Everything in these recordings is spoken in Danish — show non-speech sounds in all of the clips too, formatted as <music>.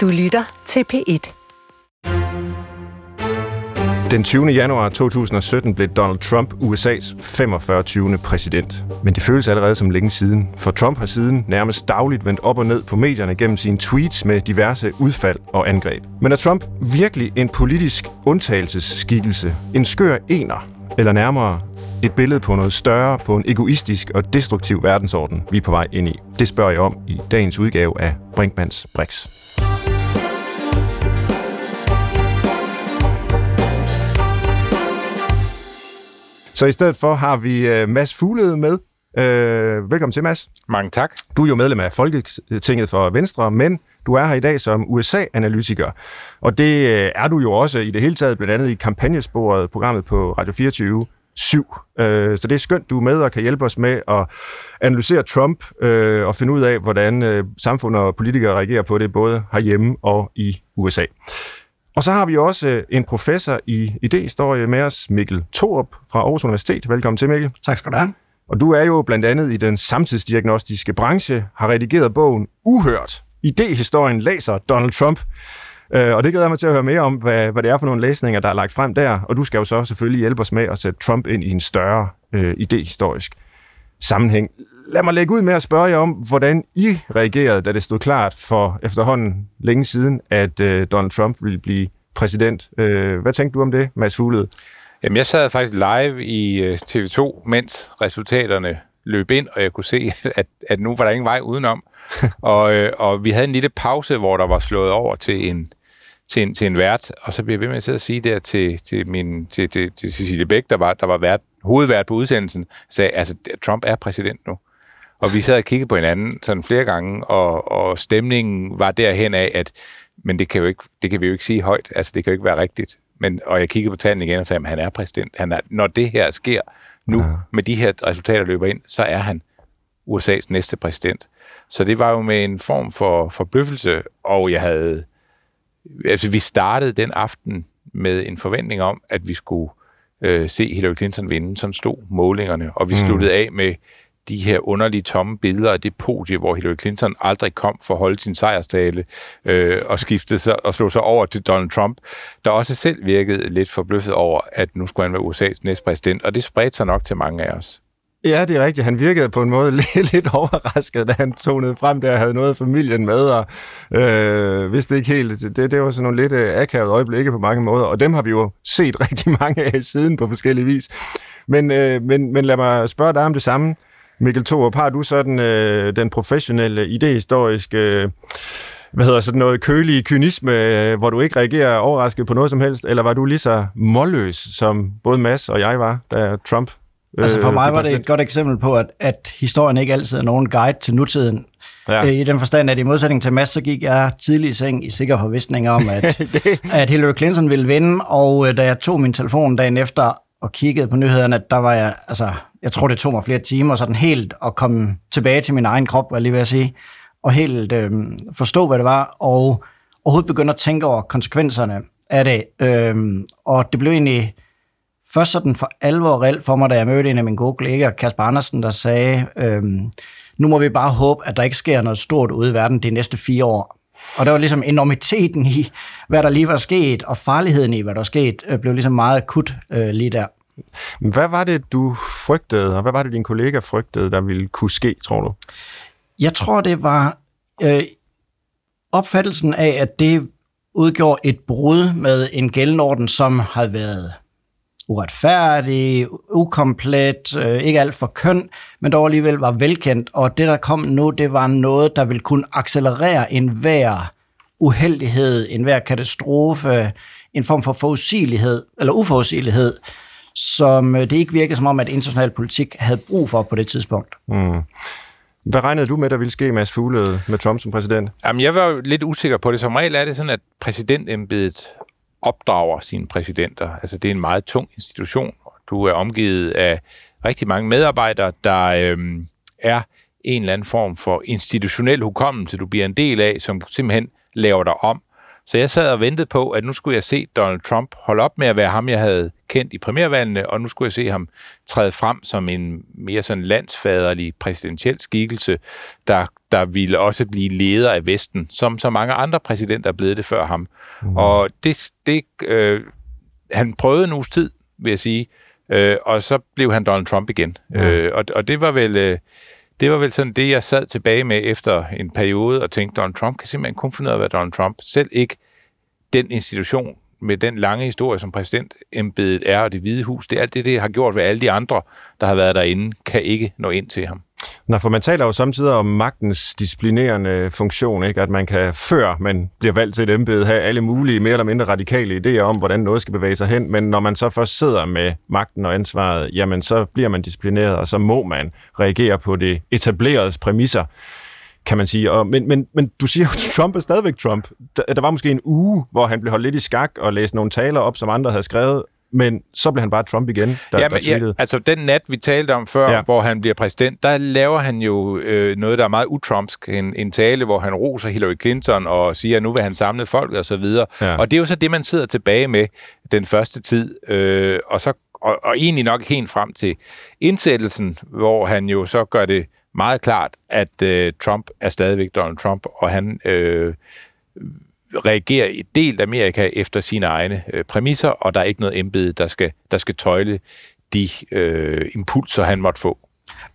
Du lytter til P1. Den 20. januar 2017 blev Donald Trump USA's 45. præsident. Men det føles allerede som længe siden, for Trump har siden nærmest dagligt vendt op og ned på medierne gennem sine tweets med diverse udfald og angreb. Men er Trump virkelig en politisk undtagelsesskikkelse? En skør ener? Eller nærmere et billede på noget større, på en egoistisk og destruktiv verdensorden, vi er på vej ind i? Det spørger jeg om i dagens udgave af Brinkmans Brix. Så i stedet for har vi uh, Mads Fuglede med. Uh, velkommen til, Mads. Mange tak. Du er jo medlem af Folketinget for Venstre, men du er her i dag som USA-analytiker. Og det uh, er du jo også i det hele taget, blandt andet i kampagnesporet, programmet på Radio 24 7. Så det er skønt, du er med og kan hjælpe os med at analysere Trump og finde ud af, hvordan samfundet og politikere reagerer på det, både herhjemme og i USA. Og så har vi også øh, en professor i idehistorie med os, Mikkel Thorup fra Aarhus Universitet. Velkommen til, Mikkel. Tak skal du have. Og du er jo blandt andet i den samtidsdiagnostiske branche, har redigeret bogen Uhørt. Idehistorien læser Donald Trump. Øh, og det glæder mig til at høre mere om, hvad, hvad det er for nogle læsninger, der er lagt frem der. Og du skal jo så selvfølgelig hjælpe os med at sætte Trump ind i en større øh, idehistorisk sammenhæng. Lad mig lægge ud med at spørge jer om, hvordan I reagerede, da det stod klart for efterhånden længe siden, at øh, Donald Trump ville blive præsident. Øh, hvad tænkte du om det, Mads Fuglede? Jamen, jeg sad faktisk live i øh, TV2, mens resultaterne løb ind, og jeg kunne se, <laughs> at, at nu var der ingen vej udenom. <laughs> og, øh, og vi havde en lille pause, hvor der var slået over til en, til en, til en vært, og så blev jeg ved med at sige der til, til, min, til, til, til Cecilie Bæk, der var, der var vært, hovedvært på udsendelsen, sagde, altså, Trump er præsident nu. Og vi sad og kiggede på hinanden sådan flere gange, og, og stemningen var derhen af, at men det kan, jo ikke, det kan vi jo ikke sige højt. Altså, det kan jo ikke være rigtigt. Men, og jeg kiggede på tallene igen og sagde, at han er præsident. Han er, når det her sker nu, ja. med de her resultater løber ind, så er han USA's næste præsident. Så det var jo med en form for forbløffelse, og jeg havde... Altså, vi startede den aften med en forventning om, at vi skulle øh, se Hillary Clinton vinde. Sådan stod målingerne, og vi mm. sluttede af med de her underlige tomme billeder af det podie, hvor Hillary Clinton aldrig kom for at holde sin sejrstale øh, og skiftede sig og slog sig over til Donald Trump, der også selv virkede lidt forbløffet over, at nu skulle han være USA's næstpræsident, og det spredte sig nok til mange af os. Ja, det er rigtigt. Han virkede på en måde <laughs> lidt, lidt overrasket, da han tonede frem der havde noget af familien med, og øh, vidste ikke helt. Det, det var sådan nogle lidt øh, akavet øjeblikke på mange måder, og dem har vi jo set <laughs> rigtig mange af siden på forskellige vis. Men, øh, men, men lad mig spørge dig om det samme. Mikkel Thorup, har du sådan øh, den professionelle, idehistoriske, øh, hvad hedder sådan noget, kølige kynisme, øh, hvor du ikke reagerer overrasket på noget som helst, eller var du lige så målløs, som både Mads og jeg var, da Trump øh, Altså for mig var det et godt eksempel på, at, at historien ikke altid er nogen guide til nutiden. Ja. Øh, I den forstand, at i modsætning til Mads, så gik jeg tidlig i seng i sikker forvisning om, at, <laughs> at Hillary Clinton ville vinde, og øh, da jeg tog min telefon dagen efter og kiggede på nyhederne, at der var jeg, altså, jeg tror, det tog mig flere timer, sådan helt at komme tilbage til min egen krop, var jeg lige ved at sige, og helt øh, forstå, hvad det var, og overhovedet begynde at tænke over konsekvenserne af det. Øh, og det blev egentlig først sådan for alvor reelt for mig, da jeg mødte en af mine gode kollegaer, Kasper Andersen, der sagde, øh, nu må vi bare håbe, at der ikke sker noget stort ude i verden de næste fire år. Og der var ligesom enormiteten i, hvad der lige var sket, og farligheden i, hvad der var sket, øh, blev ligesom meget akut øh, lige der. Hvad var det, du frygtede, og hvad var det, din kollega frygtede, der ville kunne ske, tror du? Jeg tror, det var øh, opfattelsen af, at det udgjorde et brud med en gældende som havde været uretfærdig, ukomplet, øh, ikke alt for køn, men dog alligevel var velkendt. Og det, der kom nu, det var noget, der ville kunne accelerere enhver uheldighed, enhver katastrofe, en form for forudsigelighed, eller uforudsigelighed, som øh, det ikke virkede som om, at international politik havde brug for på det tidspunkt. Mm. Hvad regnede du med, der ville ske, Mads Fuglede, med Trump som præsident? Jamen, jeg var jo lidt usikker på det. Som regel er det sådan, at præsidentembedet opdrager sine præsidenter. Altså, det er en meget tung institution. Du er omgivet af rigtig mange medarbejdere, der øhm, er en eller anden form for institutionel hukommelse, du bliver en del af, som simpelthen laver dig om. Så jeg sad og ventede på, at nu skulle jeg se Donald Trump holde op med at være ham, jeg havde kendt i primærvalgene, og nu skulle jeg se ham træde frem som en mere sådan landsfaderlig præsidentiel skikkelse, der, der ville også blive leder af Vesten, som så mange andre præsidenter er blevet det før ham. Mm. Og det, det øh, han prøvede en uges tid, vil jeg sige, øh, og så blev han Donald Trump igen. Mm. Øh, og, og det var vel... Øh, det var vel sådan det, jeg sad tilbage med efter en periode og tænkte, Donald Trump kan simpelthen kun finde ud af at være Donald Trump. Selv ikke den institution med den lange historie, som præsidentembedet er, og det hvide hus, det er alt det, det har gjort ved alle de andre, der har været derinde, kan ikke nå ind til ham. Nå, for man taler jo samtidig om magtens disciplinerende funktion, ikke? at man kan, før man bliver valgt til et embede, have alle mulige mere eller mindre radikale idéer om, hvordan noget skal bevæge sig hen, men når man så først sidder med magten og ansvaret, jamen så bliver man disciplineret, og så må man reagere på det etablerede præmisser kan man sige. Og, men, men, men du siger jo, at <laughs> Trump er stadigvæk Trump. Der, der var måske en uge, hvor han blev holdt lidt i skak og læste nogle taler op, som andre havde skrevet, men så blev han bare Trump igen, der, ja, men, der ja, altså den nat, vi talte om før, ja. hvor han bliver præsident, der laver han jo øh, noget, der er meget utrumpsk. En, en tale, hvor han roser Hillary Clinton og siger, at nu vil han samle folk og så videre. Ja. Og det er jo så det, man sidder tilbage med den første tid. Øh, og, så, og, og egentlig nok helt frem til indsættelsen, hvor han jo så gør det meget klart, at øh, Trump er stadigvæk Donald Trump, og han øh, reagerer i delt Amerika efter sine egne øh, præmisser, og der er ikke noget embede, der skal, der skal tøjle de øh, impulser, han måtte få.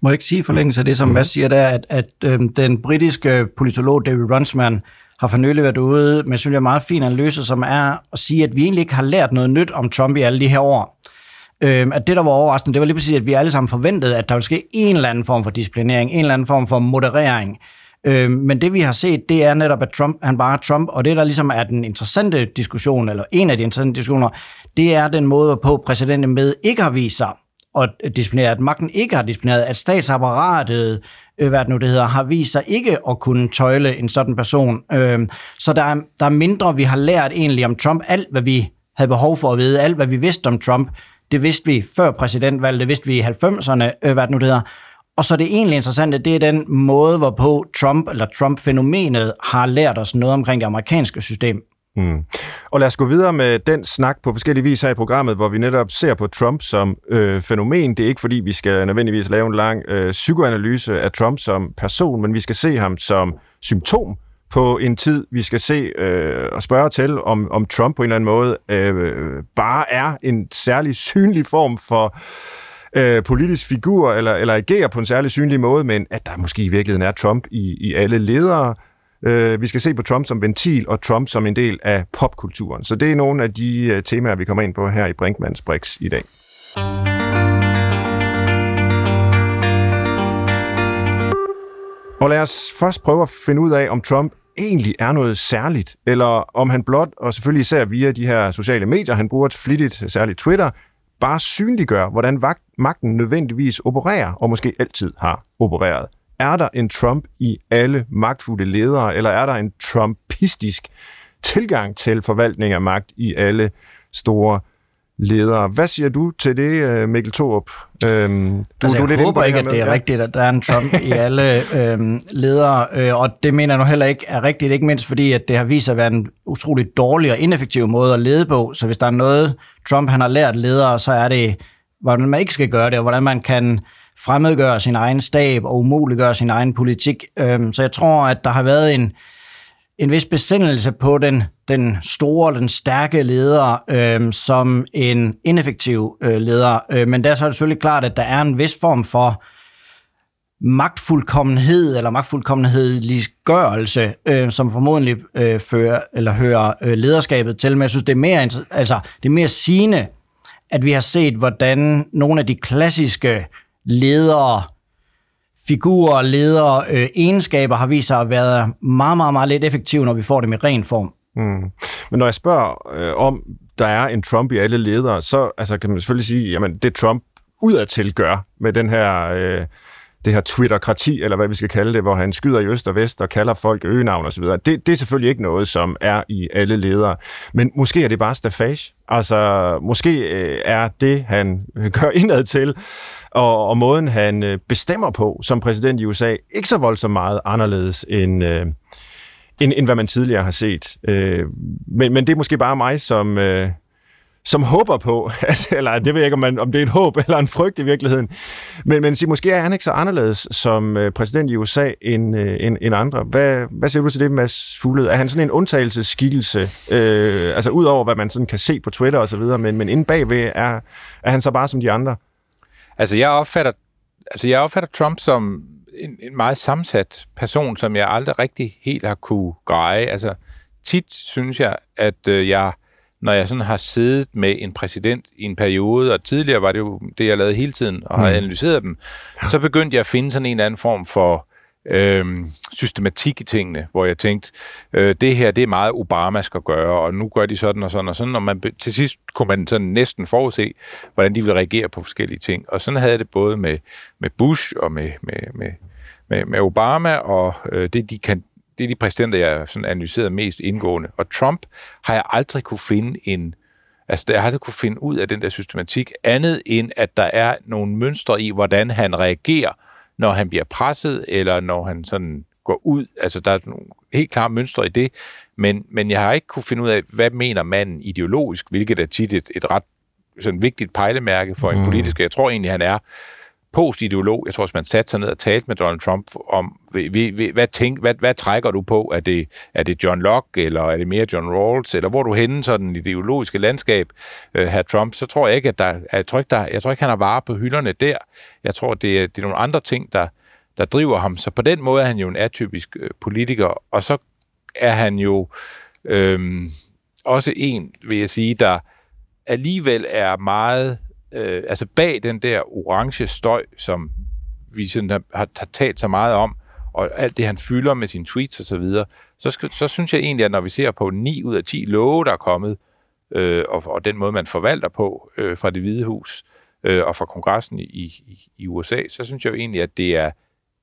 Må jeg ikke sige forlængelse af det, som Mads siger, der, at, at øh, den britiske politolog David Runsman har for nylig været ude med, synes jeg, meget fin analyse, som er at sige, at vi egentlig ikke har lært noget nyt om Trump i alle de her år. Øh, at det, der var overraskende, det var lige præcis, at vi alle sammen forventede, at der ville ske en eller anden form for disciplinering, en eller anden form for moderering. Øh, men det, vi har set, det er netop, at Trump, han bare er Trump, og det, der ligesom er den interessante diskussion, eller en af de interessante diskussioner, det er den måde, hvorpå præsidenten med ikke har vist sig at øh, disciplinere, at magten ikke har disciplineret, at statsapparatet, øh, hvad det nu det hedder, har vist sig ikke at kunne tøjle en sådan person. Øh, så der er, der er mindre, vi har lært egentlig om Trump, alt hvad vi havde behov for at vide, alt hvad vi vidste om Trump, det vidste vi før præsidentvalget, det vidste vi i 90'erne, øh, hvad det nu det hedder. Og så det egentlig interessante, det er den måde, hvorpå Trump, eller Trump-fænomenet, har lært os noget omkring det amerikanske system. Mm. Og lad os gå videre med den snak på forskellige vis her i programmet, hvor vi netop ser på Trump som øh, fænomen. Det er ikke fordi, vi skal nødvendigvis lave en lang øh, psykoanalyse af Trump som person, men vi skal se ham som symptom på en tid, vi skal se øh, og spørge til, om, om Trump på en eller anden måde øh, bare er en særlig synlig form for øh, politisk figur, eller, eller agerer på en særlig synlig måde, men at der måske i virkeligheden er Trump i, i alle ledere. Øh, vi skal se på Trump som ventil, og Trump som en del af popkulturen. Så det er nogle af de øh, temaer, vi kommer ind på her i Brinkmanns Brix i dag. Og lad os først prøve at finde ud af, om Trump egentlig er noget særligt, eller om han blot, og selvfølgelig især via de her sociale medier, han bruger flittigt, særligt Twitter, bare synliggør, hvordan magten nødvendigvis opererer, og måske altid har opereret. Er der en Trump i alle magtfulde ledere, eller er der en trumpistisk tilgang til forvaltning af magt i alle store ledere. Hvad siger du til det, øh, Mikkel Thorup? Øhm, du, altså, du jeg håber ikke, at det er ja. rigtigt, at der er en Trump i <laughs> alle øhm, ledere, øh, og det mener jeg nu heller ikke er rigtigt, ikke mindst fordi, at det har vist sig at være en utrolig dårlig og ineffektiv måde at lede på, så hvis der er noget, Trump han har lært ledere, så er det, hvordan man ikke skal gøre det, og hvordan man kan fremmedgøre sin egen stab og umuliggøre sin egen politik. Øhm, så jeg tror, at der har været en, en vis besendelse på den, den store, den stærke leder øh, som en ineffektiv øh, leder. Øh, men der er så selvfølgelig klart, at der er en vis form for magtfuldkommenhed eller magtfuldkommenhedsliggørelse, øh, som formodentlig øh, fører, eller hører øh, lederskabet til. Men jeg synes, det er mere, altså, det er mere sigende, at vi har set, hvordan nogle af de klassiske ledere figurer, ledere, øh, egenskaber har vist sig at være meget, meget, meget lidt effektive, når vi får dem i ren form. Mm. Men når jeg spørger øh, om, der er en Trump i alle ledere, så altså, kan man selvfølgelig sige, jamen det Trump udadtil gør med den her... Øh, det her Twitterkrati, eller hvad vi skal kalde det, hvor han skyder i øst og vest og kalder folk øgenavn osv., det, det er selvfølgelig ikke noget, som er i alle ledere. Men måske er det bare stafage. Altså, måske øh, er det, han <laughs> gør indad til, og, og måden, han øh, bestemmer på som præsident i USA, ikke så voldsomt meget anderledes end, øh, end, end hvad man tidligere har set. Øh, men, men det er måske bare mig som... Øh, som håber på, <laughs> at, eller det ved jeg ikke, om, man, om det er et håb eller en frygt i virkeligheden, men, men sig, måske er han ikke så anderledes som øh, præsident i USA end, øh, end, end andre. Hvad, hvad siger du til det, Mads Fuglede? Er han sådan en undtagelsesskikkelse, øh, altså ud over hvad man sådan kan se på Twitter og så videre, men, men inde bagved er, er han så bare som de andre? Altså jeg opfatter, altså jeg opfatter Trump som en, en meget sammensat person, som jeg aldrig rigtig helt har kunne greje. Altså tit synes jeg, at øh, jeg når jeg sådan har siddet med en præsident i en periode, og tidligere var det jo det, jeg lavede hele tiden, og har mm. analyseret dem, så begyndte jeg at finde sådan en eller anden form for øh, systematik i tingene, hvor jeg tænkte, øh, det her, det er meget Obama skal gøre, og nu gør de sådan og sådan og sådan, og man, til sidst kunne man sådan næsten forudse, hvordan de vil reagere på forskellige ting. Og sådan havde det både med, med Bush og med, med, med, med, med Obama, og øh, det, de kan, det er de præsidenter, jeg sådan analyseret mest indgående. Og Trump har jeg aldrig kunne finde en, altså jeg har aldrig kunne finde ud af den der systematik, andet end at der er nogle mønstre i, hvordan han reagerer, når han bliver presset, eller når han sådan går ud. Altså der er nogle helt klare mønstre i det, men, men jeg har ikke kunne finde ud af, hvad mener manden ideologisk, hvilket er tit et, et ret sådan vigtigt pejlemærke for en mm. politisk. Jeg tror egentlig, han er postideolog. Jeg tror, hvis man satte sig ned og talte med Donald Trump om, hvad, tænk, hvad, hvad trækker du på? Er det, er det John Locke, eller er det mere John Rawls, eller hvor er du henne sådan i det ideologiske landskab, øh, her Trump, så tror jeg ikke, at der, jeg tror ikke, der, jeg tror ikke, han har varer på hylderne der. Jeg tror, det er, det er nogle andre ting, der, der driver ham. Så på den måde er han jo en atypisk øh, politiker, og så er han jo øh, også en, vil jeg sige, der alligevel er meget øh, altså bag den der orange støj, som vi sådan har, har, talt så meget om, og alt det, han fylder med sine tweets osv., så, videre, så, skal, så synes jeg egentlig, at når vi ser på 9 ud af 10 love, der er kommet, øh, og, og den måde, man forvalter på øh, fra det hvide hus øh, og fra kongressen i, i, i USA, så synes jeg jo egentlig, at det er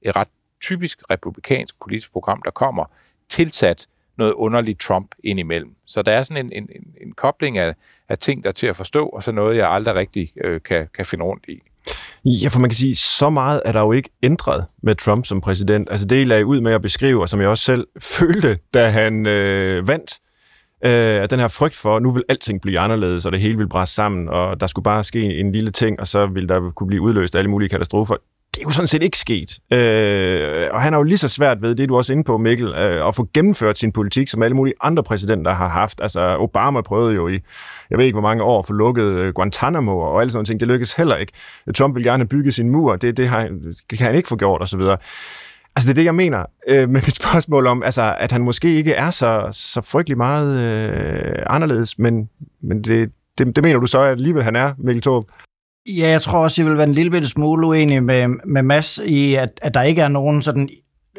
et ret typisk republikansk politisk program, der kommer tilsat noget underligt Trump indimellem. Så der er sådan en, en, en, en kobling af, af ting, der er til at forstå, og så noget, jeg aldrig rigtig øh, kan, kan finde rundt i. Ja, for man kan sige, så meget er der jo ikke ændret med Trump som præsident. Altså det, I lagde ud med at beskrive, og som jeg også selv <laughs> følte, da han øh, vandt, øh, den her frygt for, at nu vil alting blive anderledes, og det hele vil bræse sammen, og der skulle bare ske en lille ting, og så vil der kunne blive udløst alle mulige katastrofer det er jo sådan set ikke sket. Øh, og han har jo lige så svært ved, det du også inde på, Mikkel, øh, at få gennemført sin politik, som alle mulige andre præsidenter har haft. Altså, Obama prøvede jo i, jeg ved ikke hvor mange år, at få lukket øh, Guantanamo og alle sådan ting. Det lykkedes heller ikke. Trump vil gerne bygge sin mur. Det, det, har, det kan han ikke få gjort, osv. Altså, det er det, jeg mener øh, med mit spørgsmål om, altså, at han måske ikke er så, så frygtelig meget øh, anderledes, men, men det, det, det mener du så at alligevel, han er, Mikkel Thorup? Ja, jeg tror også, jeg vil være en lille bitte smule uenig med, med Mads i, at, at der ikke er nogen sådan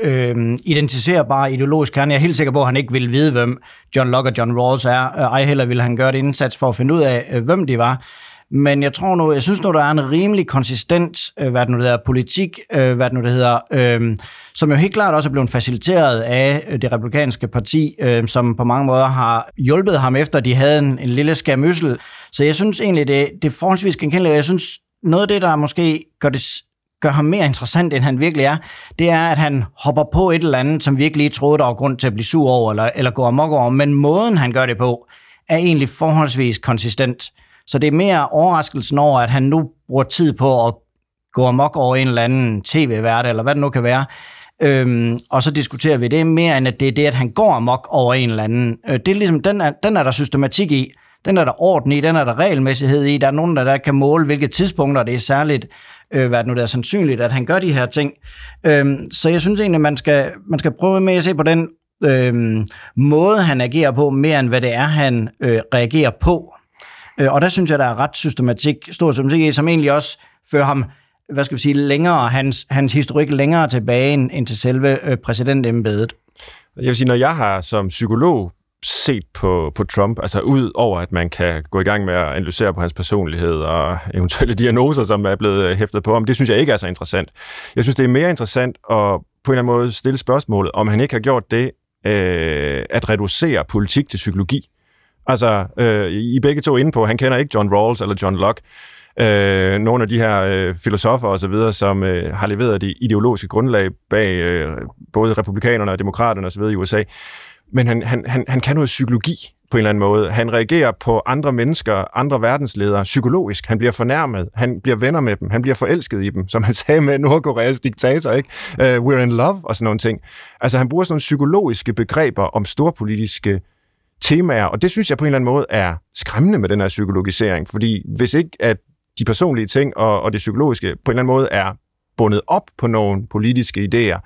øh, identificerbar ideologisk kerne. Jeg er helt sikker på, at han ikke vil vide, hvem John Locke og John Rawls er. Øh, ej heller vil han gøre et indsats for at finde ud af, øh, hvem de var. Men jeg tror nu, jeg synes nu, der er en rimelig konsistent, øh, hvad det nu det hedder, politik, øh, hvad det nu det hedder, øh, som jo helt klart også er blevet faciliteret af øh, det republikanske parti, øh, som på mange måder har hjulpet ham efter, de havde en, en lille skærmyssel. Så jeg synes egentlig, det, det er forholdsvis genkendeligt, jeg synes, noget af det, der måske gør det gør ham mere interessant, end han virkelig er, det er, at han hopper på et eller andet, som vi virkelig troede, der var grund til at blive sur over, eller, eller gå amok over, men måden, han gør det på, er egentlig forholdsvis konsistent. Så det er mere overraskelsen over, at han nu bruger tid på at gå amok over en eller anden tv-vært, eller hvad det nu kan være. Øhm, og så diskuterer vi det mere, end at det er det, at han går amok over en eller anden. Øh, det er ligesom, den er, den er der systematik i. Den er der orden i, den er der regelmæssighed i. Der er nogen, der, der kan måle, hvilke tidspunkter det er særligt, øh, hvad nu det er sandsynligt, at han gør de her ting. Øhm, så jeg synes egentlig, man skal, man skal prøve med at se på den øh, måde, han agerer på, mere end hvad det er, han øh, reagerer på. Øh, og der synes jeg, der er ret systematik, stor systematik, som egentlig også fører ham hvad skal vi sige, længere, hans, hans historik længere tilbage end, end til selve øh, præsidentembedet. Jeg vil sige, når jeg har som psykolog set på, på Trump, altså ud over, at man kan gå i gang med at analysere på hans personlighed og eventuelle diagnoser, som er blevet øh, hæftet på ham, det synes jeg ikke er så interessant. Jeg synes, det er mere interessant at på en eller anden måde stille spørgsmålet, om han ikke har gjort det, øh, at reducere politik til psykologi. Altså, øh, I begge to inde på, han kender ikke John Rawls eller John Locke. Øh, nogle af de her øh, filosofer og så videre, som øh, har leveret det ideologiske grundlag bag øh, både republikanerne og demokraterne og så videre i USA. Men han, han, han, han kan noget psykologi på en eller anden måde. Han reagerer på andre mennesker, andre verdensledere, psykologisk. Han bliver fornærmet, han bliver venner med dem, han bliver forelsket i dem, som han <laughs> sagde med Nordkoreas diktator, ikke? Uh, we're in love og sådan nogle ting. Altså han bruger sådan nogle psykologiske begreber om storpolitiske temaer, og det synes jeg på en eller anden måde er skræmmende med den her psykologisering, fordi hvis ikke at de personlige ting og, og det psykologiske på en eller anden måde er bundet op på nogle politiske idéer,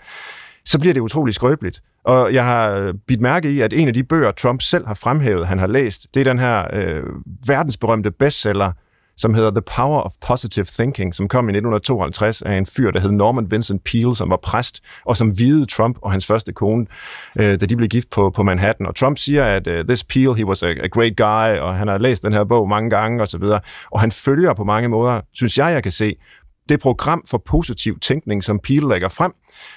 så bliver det utrolig skrøbeligt. Og jeg har øh, bidt mærke i, at en af de bøger, Trump selv har fremhævet, han har læst, det er den her øh, verdensberømte bestseller, som hedder The Power of Positive Thinking, som kom i 1952 af en fyr, der hed Norman Vincent Peale, som var præst, og som videde Trump og hans første kone, øh, da de blev gift på, på Manhattan. Og Trump siger, at uh, this Peale, he was a, a great guy, og han har læst den her bog mange gange osv., og, og han følger på mange måder, synes jeg, jeg kan se, det program for positiv tænkning, som Peale lægger frem.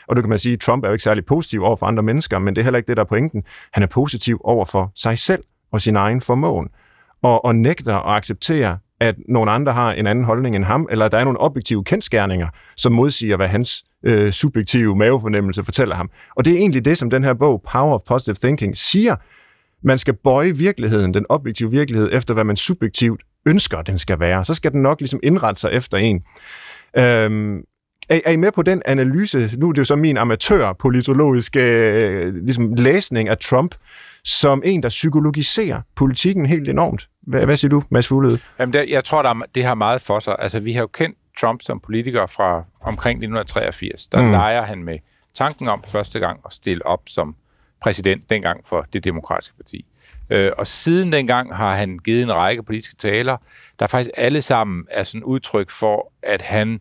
Og du kan man sige, at Trump er jo ikke særlig positiv over for andre mennesker, men det er heller ikke det, der er pointen. Han er positiv over for sig selv og sin egen formåen. Og, og nægter at acceptere, at nogle andre har en anden holdning end ham, eller at der er nogle objektive kendskærninger, som modsiger, hvad hans øh, subjektive mavefornemmelse fortæller ham. Og det er egentlig det, som den her bog, Power of Positive Thinking, siger. Man skal bøje virkeligheden, den objektive virkelighed, efter hvad man subjektivt ønsker, den skal være. Så skal den nok ligesom indrette sig efter en. Øhm, er, er I med på den analyse? Nu er det jo så min amatør-politologiske øh, ligesom læsning af Trump, som en, der psykologiserer politikken helt enormt. Hvad, hvad siger du, Mads Fuglede? Jamen, det, jeg tror, der er, det har meget for sig. Altså, vi har jo kendt Trump som politiker fra omkring 1983. Der mm. leger han med tanken om første gang at stille op som præsident dengang for det demokratiske parti. Øh, og siden dengang har han givet en række politiske taler, der faktisk alle sammen er sådan udtryk for, at han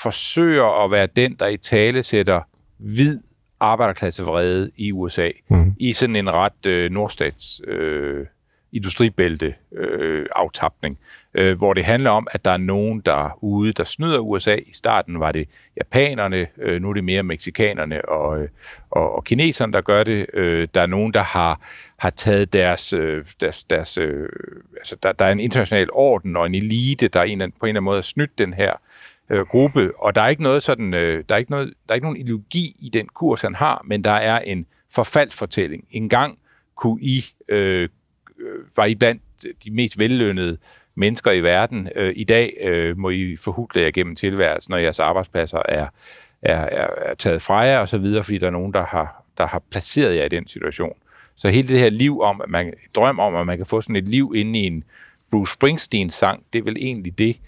forsøger at være den, der i tale sætter hvid arbejderklassevrede i USA, mm. i sådan en ret øh, nordstats øh, industribælte øh, aftapning, øh, hvor det handler om, at der er nogen der ude, der snyder USA. I starten var det japanerne, øh, nu er det mere meksikanerne og, øh, og, og kineserne, der gør det. Øh, der er nogen, der har, har taget deres... Øh, deres, deres øh, altså der, der er en international orden og en elite, der er en, på en eller anden måde har snydt den her øh, Øh, gruppe, og der er ikke noget sådan, øh, der er ikke noget, der er ikke nogen ideologi i den kurs, han har, men der er en forfaldsfortælling. En gang kunne I, øh, øh, var I blandt de mest vellønnede mennesker i verden. Øh, I dag øh, må I forhudle jer gennem tilværelsen, når jeres arbejdspladser er, er, er, er taget fra jer og så videre, fordi der er nogen, der har, der har placeret jer i den situation. Så hele det her liv om, at man drøm om, at man kan få sådan et liv inde i en Bruce Springsteen-sang, det er vel egentlig det,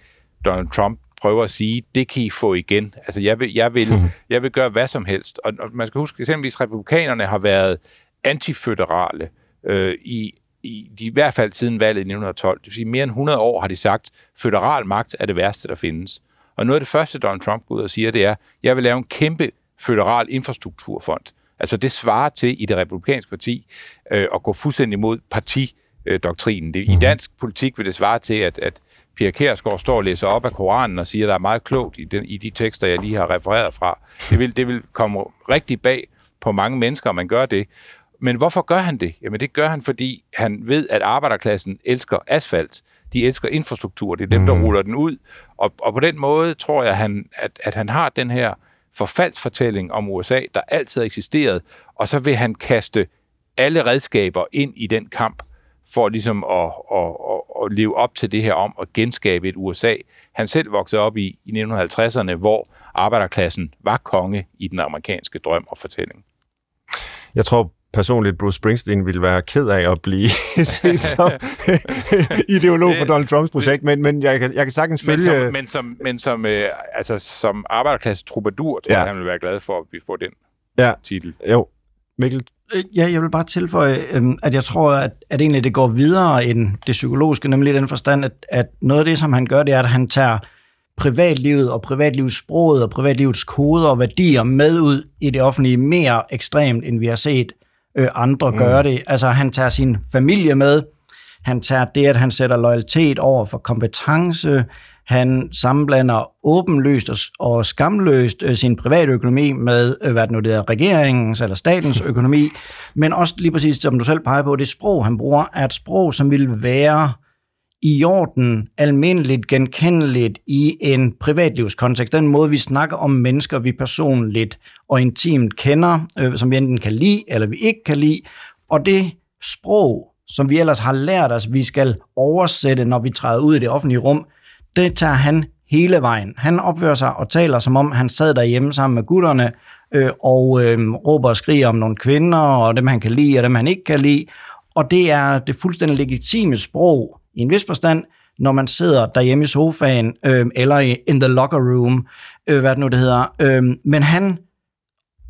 Donald Trump prøver at sige, det kan I få igen. Altså, jeg vil, jeg vil, jeg vil gøre hvad som helst. Og, og man skal huske, eksempelvis republikanerne har været antiføderale øh, i, i, i hvert fald siden valget i 1912. Det vil sige, mere end 100 år har de sagt, føderal magt er det værste, der findes. Og noget af det første, Donald Trump går ud og siger, det er, jeg vil lave en kæmpe føderal infrastrukturfond. Altså det svarer til i det republikanske parti øh, at gå fuldstændig mod partidoktrinen. Det, I mhm. dansk politik vil det svare til, at, at Pia Kærsgaard står og læser op af Koranen og siger, at der er meget klogt i, den, i de tekster, jeg lige har refereret fra. Det vil, det vil komme rigtig bag på mange mennesker, om man gør det. Men hvorfor gør han det? Jamen det gør han, fordi han ved, at arbejderklassen elsker asfalt. De elsker infrastruktur. Det er dem, der mhm. ruller den ud. Og, og på den måde tror jeg, han, at, at han har den her forfaldsfortælling om USA, der altid har eksisteret, og så vil han kaste alle redskaber ind i den kamp, for ligesom at, at, at, at leve op til det her om at genskabe et USA. Han selv voksede op i, i 1950'erne, hvor arbejderklassen var konge i den amerikanske drøm og fortælling. Jeg tror personligt, Bruce Springsteen ville være ked af at blive <laughs> set som <laughs> ideolog for Donald Trumps projekt, men, men jeg, kan, jeg kan sagtens følge... Men som, men som, men som, øh, altså, som arbejderklasse troubadour, tror ja. jeg, han vil være glad for, at vi får den ja. titel. Jo. Mikkel, ja, jeg vil bare tilføje, øhm, at jeg tror, at, at egentlig det går videre end det psykologiske, nemlig den forstand, at, at noget af det, som han gør, det er, at han tager privatlivet og privatlivssproget og privatlivets koder og værdier med ud i det offentlige mere ekstremt, end vi har set øh, andre mm. gøre det. Altså, han tager sin familie med, han tager det, at han sætter loyalitet over for kompetence, han sammenblander åbenlyst og skamløst øh, sin private økonomi med, øh, hvad det nu det er, regeringens eller statens økonomi, men også lige præcis, som du selv peger på, det sprog, han bruger, er et sprog, som vil være i orden, almindeligt, genkendeligt i en privatlivskontekst. Den måde, vi snakker om mennesker, vi personligt og intimt kender, øh, som vi enten kan lide eller vi ikke kan lide. Og det sprog som vi ellers har lært os, vi skal oversætte, når vi træder ud i det offentlige rum, det tager han hele vejen. Han opfører sig og taler, som om han sad derhjemme sammen med gutterne, øh, og øh, råber og skriger om nogle kvinder, og dem han kan lide, og dem han ikke kan lide. Og det er det fuldstændig legitime sprog, i en vis forstand, når man sidder derhjemme i sofaen, øh, eller in the locker room, øh, hvad det nu det hedder. Øh, men han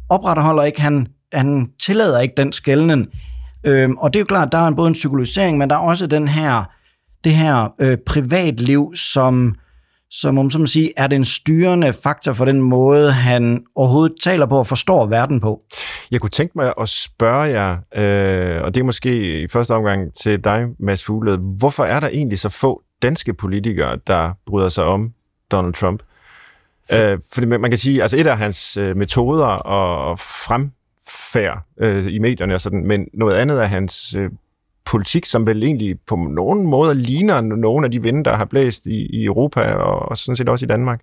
opretholder ikke, han, han tillader ikke den skældning. Øh, og det er jo klart, der er både en psykologisering, men der er også den her, det her øh, privatliv, som som om som sige, er den styrende faktor for den måde, han overhovedet taler på og forstår verden på. Jeg kunne tænke mig at spørge jer, øh, og det er måske i første omgang til dig, Mads Fuglede, hvorfor er der egentlig så få danske politikere, der bryder sig om Donald Trump? For... Øh, fordi man kan sige, altså et af hans øh, metoder og fremfærd øh, i medierne og sådan, men noget andet er hans øh, politik, som vel egentlig på nogen måder ligner nogle af de vinde, der har blæst i, i Europa og, og sådan set også i Danmark.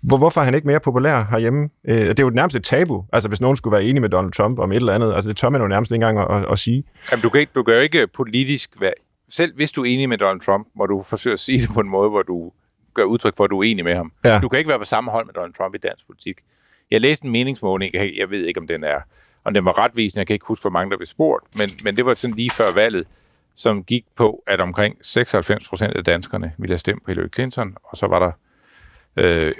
Hvor, hvorfor er han ikke mere populær herhjemme? Øh, det er jo nærmest et tabu, altså hvis nogen skulle være enig med Donald Trump om et eller andet. Altså det tør man jo nærmest ikke engang at, at, at sige. Jamen, du, kan ikke, du kan jo ikke politisk være... Selv hvis du er enig med Donald Trump, må du forsøge at sige det på en måde, hvor du gør udtryk for, at du er enig med ham. Ja. Du kan ikke være på samme hold med Donald Trump i dansk politik. Jeg læste en meningsmåling, jeg ved ikke, om den er og den var retvisende. Jeg kan ikke huske, hvor mange der blev spurgt, men, men det var sådan lige før valget, som gik på, at omkring 96 procent af danskerne ville have stemt på Hillary Clinton, og så var der øh,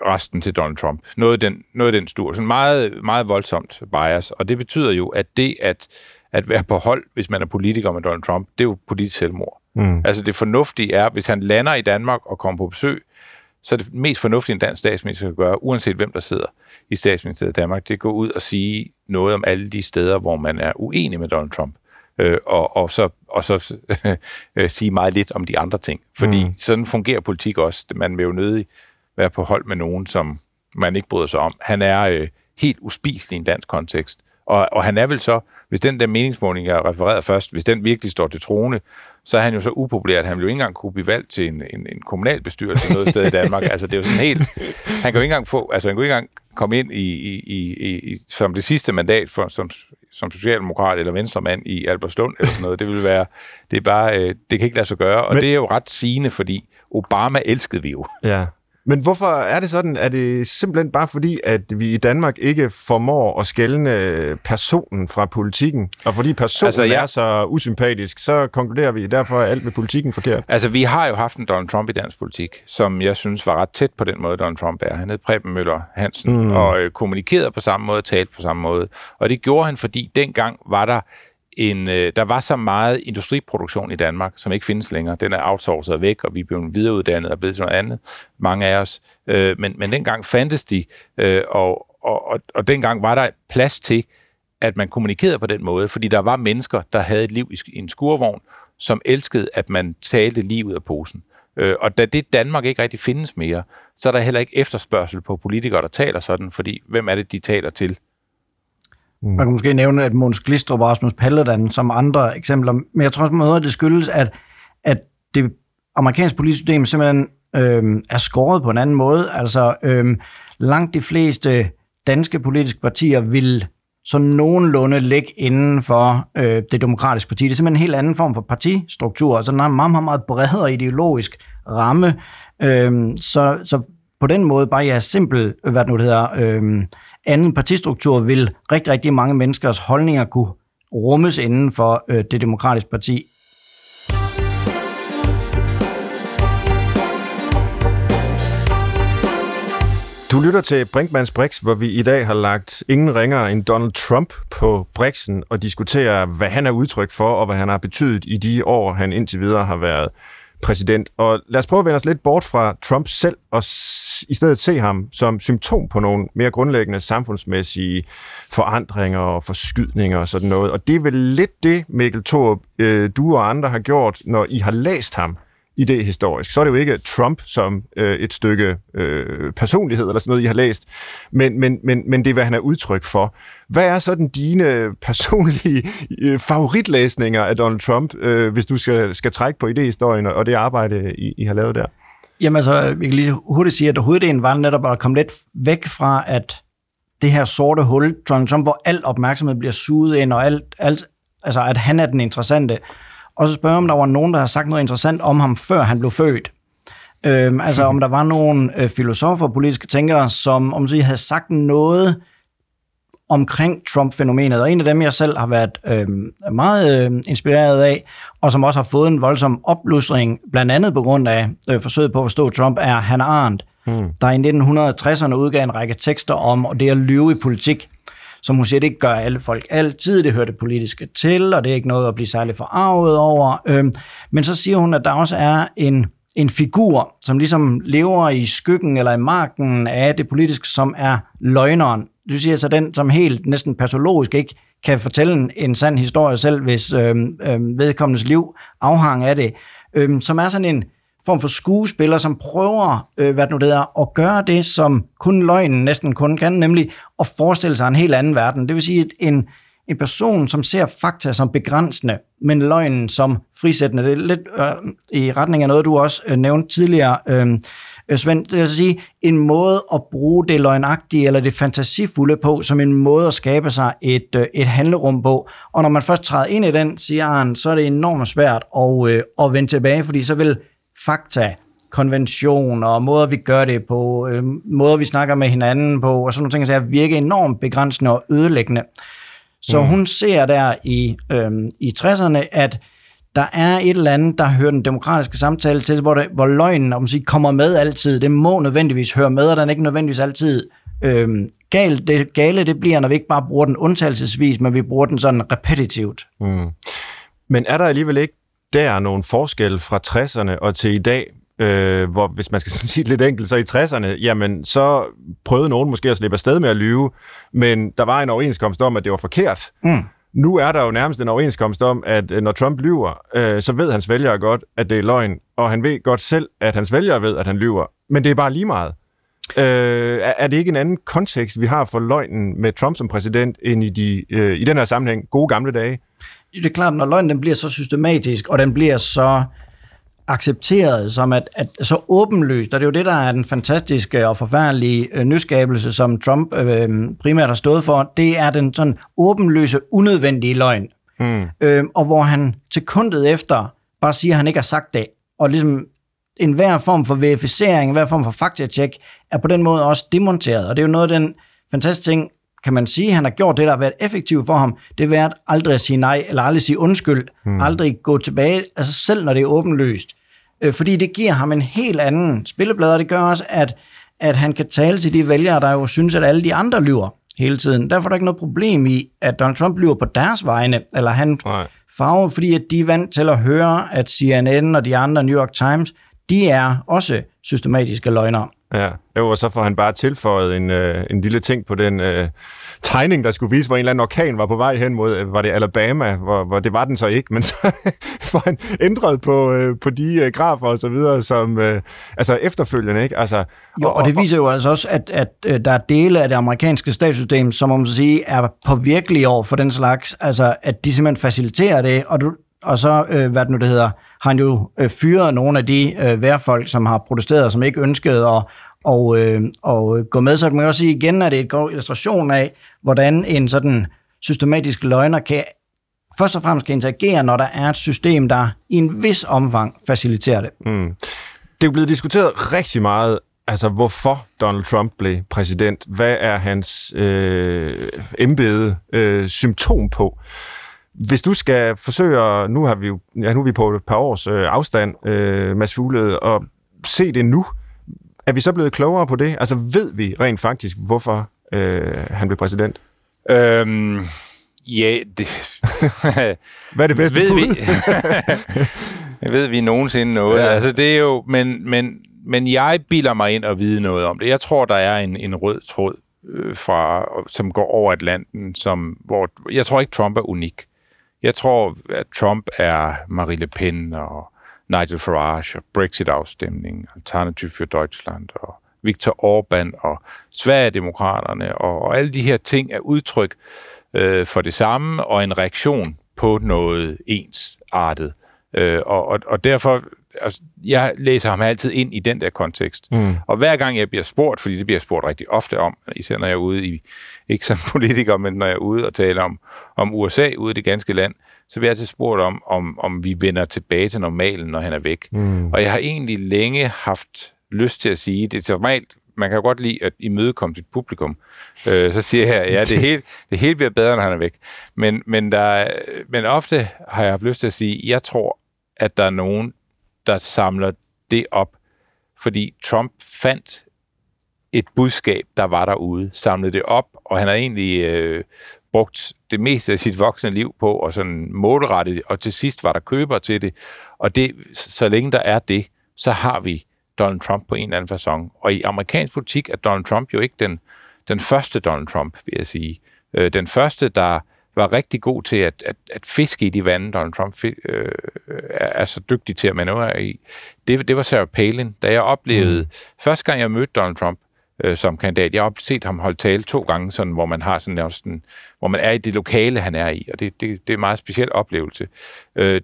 resten til Donald Trump. Noget af den, noget af den stur. Sådan meget, meget voldsomt bias, og det betyder jo, at det at, at være på hold, hvis man er politiker med Donald Trump, det er jo politisk selvmord. Mm. Altså det fornuftige er, hvis han lander i Danmark og kommer på besøg, så er det mest fornuftige, en dansk statsminister kan gøre, uanset hvem der sidder i statsministeriet i Danmark, det er at gå ud og sige noget om alle de steder, hvor man er uenig med Donald Trump. Øh, og, og så, og så <laughs> øh, sige meget lidt om de andre ting. Fordi mm. sådan fungerer politik også. Man vil jo nødig være på hold med nogen, som man ikke bryder sig om. Han er øh, helt uspiselig i en dansk kontekst. Og, og han er vel så, hvis den der meningsmåling, jeg refererede først, hvis den virkelig står til trone, så er han jo så upopulær, at han jo ikke engang kunne blive valgt til en, en, en kommunalbestyrelse noget sted i Danmark. <laughs> altså, det er jo sådan helt... Han kan jo ikke engang få... Altså, han jo ikke engang komme ind i, i, i, i, som det sidste mandat for, som, som socialdemokrat eller venstremand i Albertslund eller sådan noget. Det vil være... Det er bare... Øh, det kan ikke lade sig gøre, og Men, det er jo ret sigende, fordi Obama elskede vi jo. Ja. Men hvorfor er det sådan? Er det simpelthen bare fordi, at vi i Danmark ikke formår at skælne personen fra politikken? Og fordi personen altså, ja. er så usympatisk, så konkluderer vi, derfor er alt med politikken forkert. Altså, vi har jo haft en Donald Trump i dansk politik, som jeg synes var ret tæt på den måde, Donald Trump er. Han hed Preben Møller Hansen, mm. og øh, kommunikerede på samme måde, talte på samme måde. Og det gjorde han, fordi dengang var der en, øh, der var så meget industriproduktion i Danmark, som ikke findes længere. Den er outsourcet væk, og vi er blevet videreuddannet og blevet til noget andet, mange af os. Øh, men, men dengang fandtes de, øh, og, og, og, og dengang var der plads til, at man kommunikerede på den måde, fordi der var mennesker, der havde et liv i, en skurvogn, som elskede, at man talte livet af posen. Øh, og da det Danmark ikke rigtig findes mere, så er der heller ikke efterspørgsel på politikere, der taler sådan, fordi hvem er det, de taler til? Mm. Man kan måske nævne, at Måns Glistrup og Rasmus Paludan som andre eksempler, men jeg tror også, noget af det skyldes, at, at det amerikanske politiske system simpelthen øh, er skåret på en anden måde. Altså, øh, langt de fleste danske politiske partier vil så nogenlunde ligge inden for øh, det demokratiske parti. Det er simpelthen en helt anden form for partistruktur, altså den har en meget, meget, meget bredere ideologisk ramme. Øh, så, så på den måde, bare ja, simpel, hvad det nu hedder, øh, anden partistruktur, vil rigtig, rigtig mange menneskers holdninger kunne rummes inden for øh, det demokratiske parti. Du lytter til Brinkmanns Brix, hvor vi i dag har lagt ingen ringere end Donald Trump på Brixen og diskuterer, hvad han er udtryk for, og hvad han har betydet i de år, han indtil videre har været præsident. Og lad os prøve at vende os lidt bort fra Trump selv og i stedet se ham som symptom på nogle mere grundlæggende samfundsmæssige forandringer og forskydninger og sådan noget. Og det er vel lidt det, Mikkel Thorup, øh, du og andre har gjort, når I har læst ham idehistorisk. Så er det jo ikke Trump som øh, et stykke øh, personlighed eller sådan noget, I har læst, men, men, men, men det er, hvad han er udtryk for. Hvad er sådan dine personlige øh, favoritlæsninger af Donald Trump, øh, hvis du skal, skal trække på idehistorien og det arbejde, I, I har lavet der? Jamen altså, jeg kan lige hurtigt sige, at hoveddelen var netop at komme lidt væk fra, at det her sorte hul, Donald Trump, hvor al opmærksomhed bliver suget ind, og alt, alt Altså, at han er den interessante. Og så spørger om der var nogen, der har sagt noget interessant om ham, før han blev født. Øhm, altså, om der var nogle øh, filosofer og politiske tænkere, som om de havde sagt noget omkring Trump-fænomenet, og en af dem, jeg selv har været øh, meget øh, inspireret af, og som også har fået en voldsom oplustring, blandt andet på grund af øh, forsøget på at forstå Trump, er Hannah Arendt, hmm. der i 1960'erne udgav en række tekster om og det at lyve i politik, som hun siger, det gør alle folk altid, det hører det politiske til, og det er ikke noget at blive særlig forarvet over. Øh, men så siger hun, at der også er en en figur, som ligesom lever i skyggen eller i marken af det politiske, som er løgneren. Du siger så den, som helt næsten patologisk ikke kan fortælle en, en sand historie selv, hvis øh, øh, vedkommendes liv afhang af det. Øh, som er sådan en form for skuespiller, som prøver, øh, hvad det nu det er, at gøre det, som kun løgnen næsten kun kan, nemlig at forestille sig en helt anden verden. Det vil sige, en, en person, som ser fakta som begrænsende, men løgnen som frisættende. Det er lidt øh, i retning af noget, du også øh, nævnte tidligere, øh, øh Svend. Det vil sige, en måde at bruge det løgnagtige eller det fantasifulde på, som en måde at skabe sig et, øh, et handlerum på. Og når man først træder ind i den, siger han, så er det enormt svært at, øh, at vende tilbage, fordi så vil fakta, konventioner og måder, vi gør det på, øh, måder, vi snakker med hinanden på, og sådan nogle ting, så virke enormt begrænsende og ødelæggende. Så mm. hun ser der i, øhm, i 60'erne, at der er et eller andet, der hører den demokratiske samtale til, hvor, det, hvor løgnen om sige, kommer med altid. Det må nødvendigvis høre med, og den er ikke nødvendigvis altid øhm, galt. Det gale det bliver, når vi ikke bare bruger den undtagelsesvis, men vi bruger den sådan repetitivt. Mm. Men er der alligevel ikke der nogle forskel fra 60'erne og til i dag? øh, hvor hvis man skal <laughs> sige det lidt enkelt, så i 60'erne, jamen så prøvede nogen måske at slippe afsted med at lyve, men der var en overenskomst om, at det var forkert. Mm. Nu er der jo nærmest en overenskomst om, at øh, når Trump lyver, øh, så ved hans vælgere godt, at det er løgn, og han ved godt selv, at hans vælgere ved, at han lyver. Men det er bare lige meget. Øh, er det ikke en anden kontekst, vi har for løgnen med Trump som præsident, end i, de, øh, i den her sammenhæng gode gamle dage? Det er klart, når løgnen den bliver så systematisk, og den bliver så accepteret som at, at så åbenlyst, og det er jo det, der er den fantastiske og forfærdelige øh, nyskabelse, som Trump øh, primært har stået for, det er den sådan åbenløse, unødvendige løgn. Mm. Øh, og hvor han sekundet efter bare siger, at han ikke har sagt det, og ligesom en hver form for verificering, en hver form for faktatjek, er på den måde også demonteret. Og det er jo noget af den fantastiske ting, kan man sige, han har gjort det, der har været effektivt for ham, det er været aldrig at sige nej, eller aldrig sige undskyld, hmm. aldrig gå tilbage, altså selv når det er åbenløst. Øh, fordi det giver ham en helt anden spilleblad, og det gør også, at, at han kan tale til de vælgere, der jo synes, at alle de andre lyver hele tiden. Derfor er der ikke noget problem i, at Donald Trump lyver på deres vegne, eller han Nej. farver, fordi at de er vant til at høre, at CNN og de andre New York Times, de er også systematiske løgnere. Ja, jo, og så får han bare tilføjet en, øh, en lille ting på den øh, tegning, der skulle vise, hvor en eller anden orkan var på vej hen mod, øh, var det Alabama, hvor, hvor det var den så ikke, <laughs> men så får han ændret på, øh, på de øh, grafer og så videre, som øh, altså efterfølgende, ikke? Altså, jo, og, og det viser jo altså også, at, at, øh, der er dele af det amerikanske statssystem, som man sige, er påvirkelige over for den slags, altså at de simpelthen faciliterer det, og du, og så, øh, hvad det nu det hedder, har han jo øh, fyret nogle af de øh, værfolk, som har protesteret, som ikke ønskede at og, øh, og øh, gå med. Så kan man også sige igen, at det er et god illustration af, hvordan en sådan systematisk løgner kan først og fremmest kan interagere, når der er et system, der i en vis omfang faciliterer det. Mm. Det er blevet diskuteret rigtig meget, altså hvorfor Donald Trump blev præsident. Hvad er hans øh, embede øh, symptom på? Hvis du skal forsøge, nu har vi jo, ja, nu er vi på et par års øh, afstand, øh, Mads Fuglede, og se det nu, er vi så blevet klogere på det? Altså ved vi rent faktisk, hvorfor øh, han blev præsident? Øhm, ja, det... <laughs> Hvad er det bedste ved vi? <laughs> ved vi nogensinde noget? Ja. Altså det er jo... Men, men, men jeg bilder mig ind og vide noget om det. Jeg tror, der er en, en rød tråd, øh, fra, som går over Atlanten, som, hvor... Jeg tror ikke, Trump er unik. Jeg tror, at Trump er Marie Le Pen og Nigel Farage og Brexit-afstemning, Alternativ for Deutschland og Viktor Orbán og Sverigedemokraterne og, og alle de her ting er udtryk øh, for det samme og en reaktion på noget ensartet. Øh, og, og, og derfor altså, jeg læser ham altid ind i den der kontekst. Mm. Og hver gang jeg bliver spurgt, fordi det bliver spurgt rigtig ofte om, især når jeg er ude i, ikke som <laughs> politiker, men når jeg er ude og taler om, om USA ude i det ganske land, så bliver jeg altid spurgt om, om, om vi vender tilbage til normalen, når han er væk. Mm. Og jeg har egentlig længe haft lyst til at sige, det er normalt, man kan jo godt lide at imødekomme sit publikum. Øh, så siger jeg, ja, det hele, <laughs> det hele bliver bedre, når han er væk. Men, men, der, men ofte har jeg haft lyst til at sige, jeg tror, at der er nogen, der samler det op, fordi Trump fandt et budskab, der var derude, samlede det op, og han har egentlig øh, brugt det meste af sit voksne liv på og sådan målrette det, og til sidst var der køber til det. Og det, så længe der er det, så har vi Donald Trump på en eller anden façon. Og i amerikansk politik er Donald Trump jo ikke den, den første Donald Trump, vil jeg sige. Øh, den første, der var rigtig god til at, at, at fiske i de vande, Donald Trump øh, er så dygtig til at manøvrere i, det, det var Sarah Palin. Da jeg oplevede, mm. første gang jeg mødte Donald Trump øh, som kandidat, jeg har set ham holde tale to gange, sådan, hvor man har sådan, sådan, hvor man er i det lokale, han er i, og det, det, det er en meget speciel oplevelse. Øh,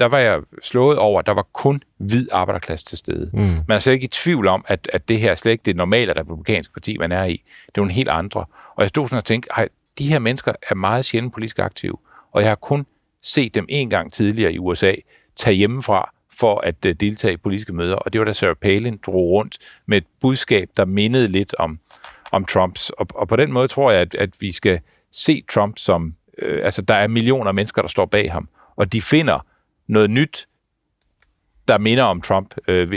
der var jeg slået over, at der var kun hvid arbejderklasse til stede. Mm. Man er slet ikke i tvivl om, at, at det her slet ikke det normale republikanske parti, man er i. Det er jo en helt andre. Og jeg stod sådan og tænkte, de her mennesker er meget sjældent politisk aktive, og jeg har kun set dem en gang tidligere i USA tage hjemmefra for at øh, deltage i politiske møder, og det var da Sarah Palin drog rundt med et budskab, der mindede lidt om, om Trumps. Og, og på den måde tror jeg, at, at vi skal se Trump som, øh, altså der er millioner af mennesker, der står bag ham, og de finder noget nyt, der minder om Trump, øh,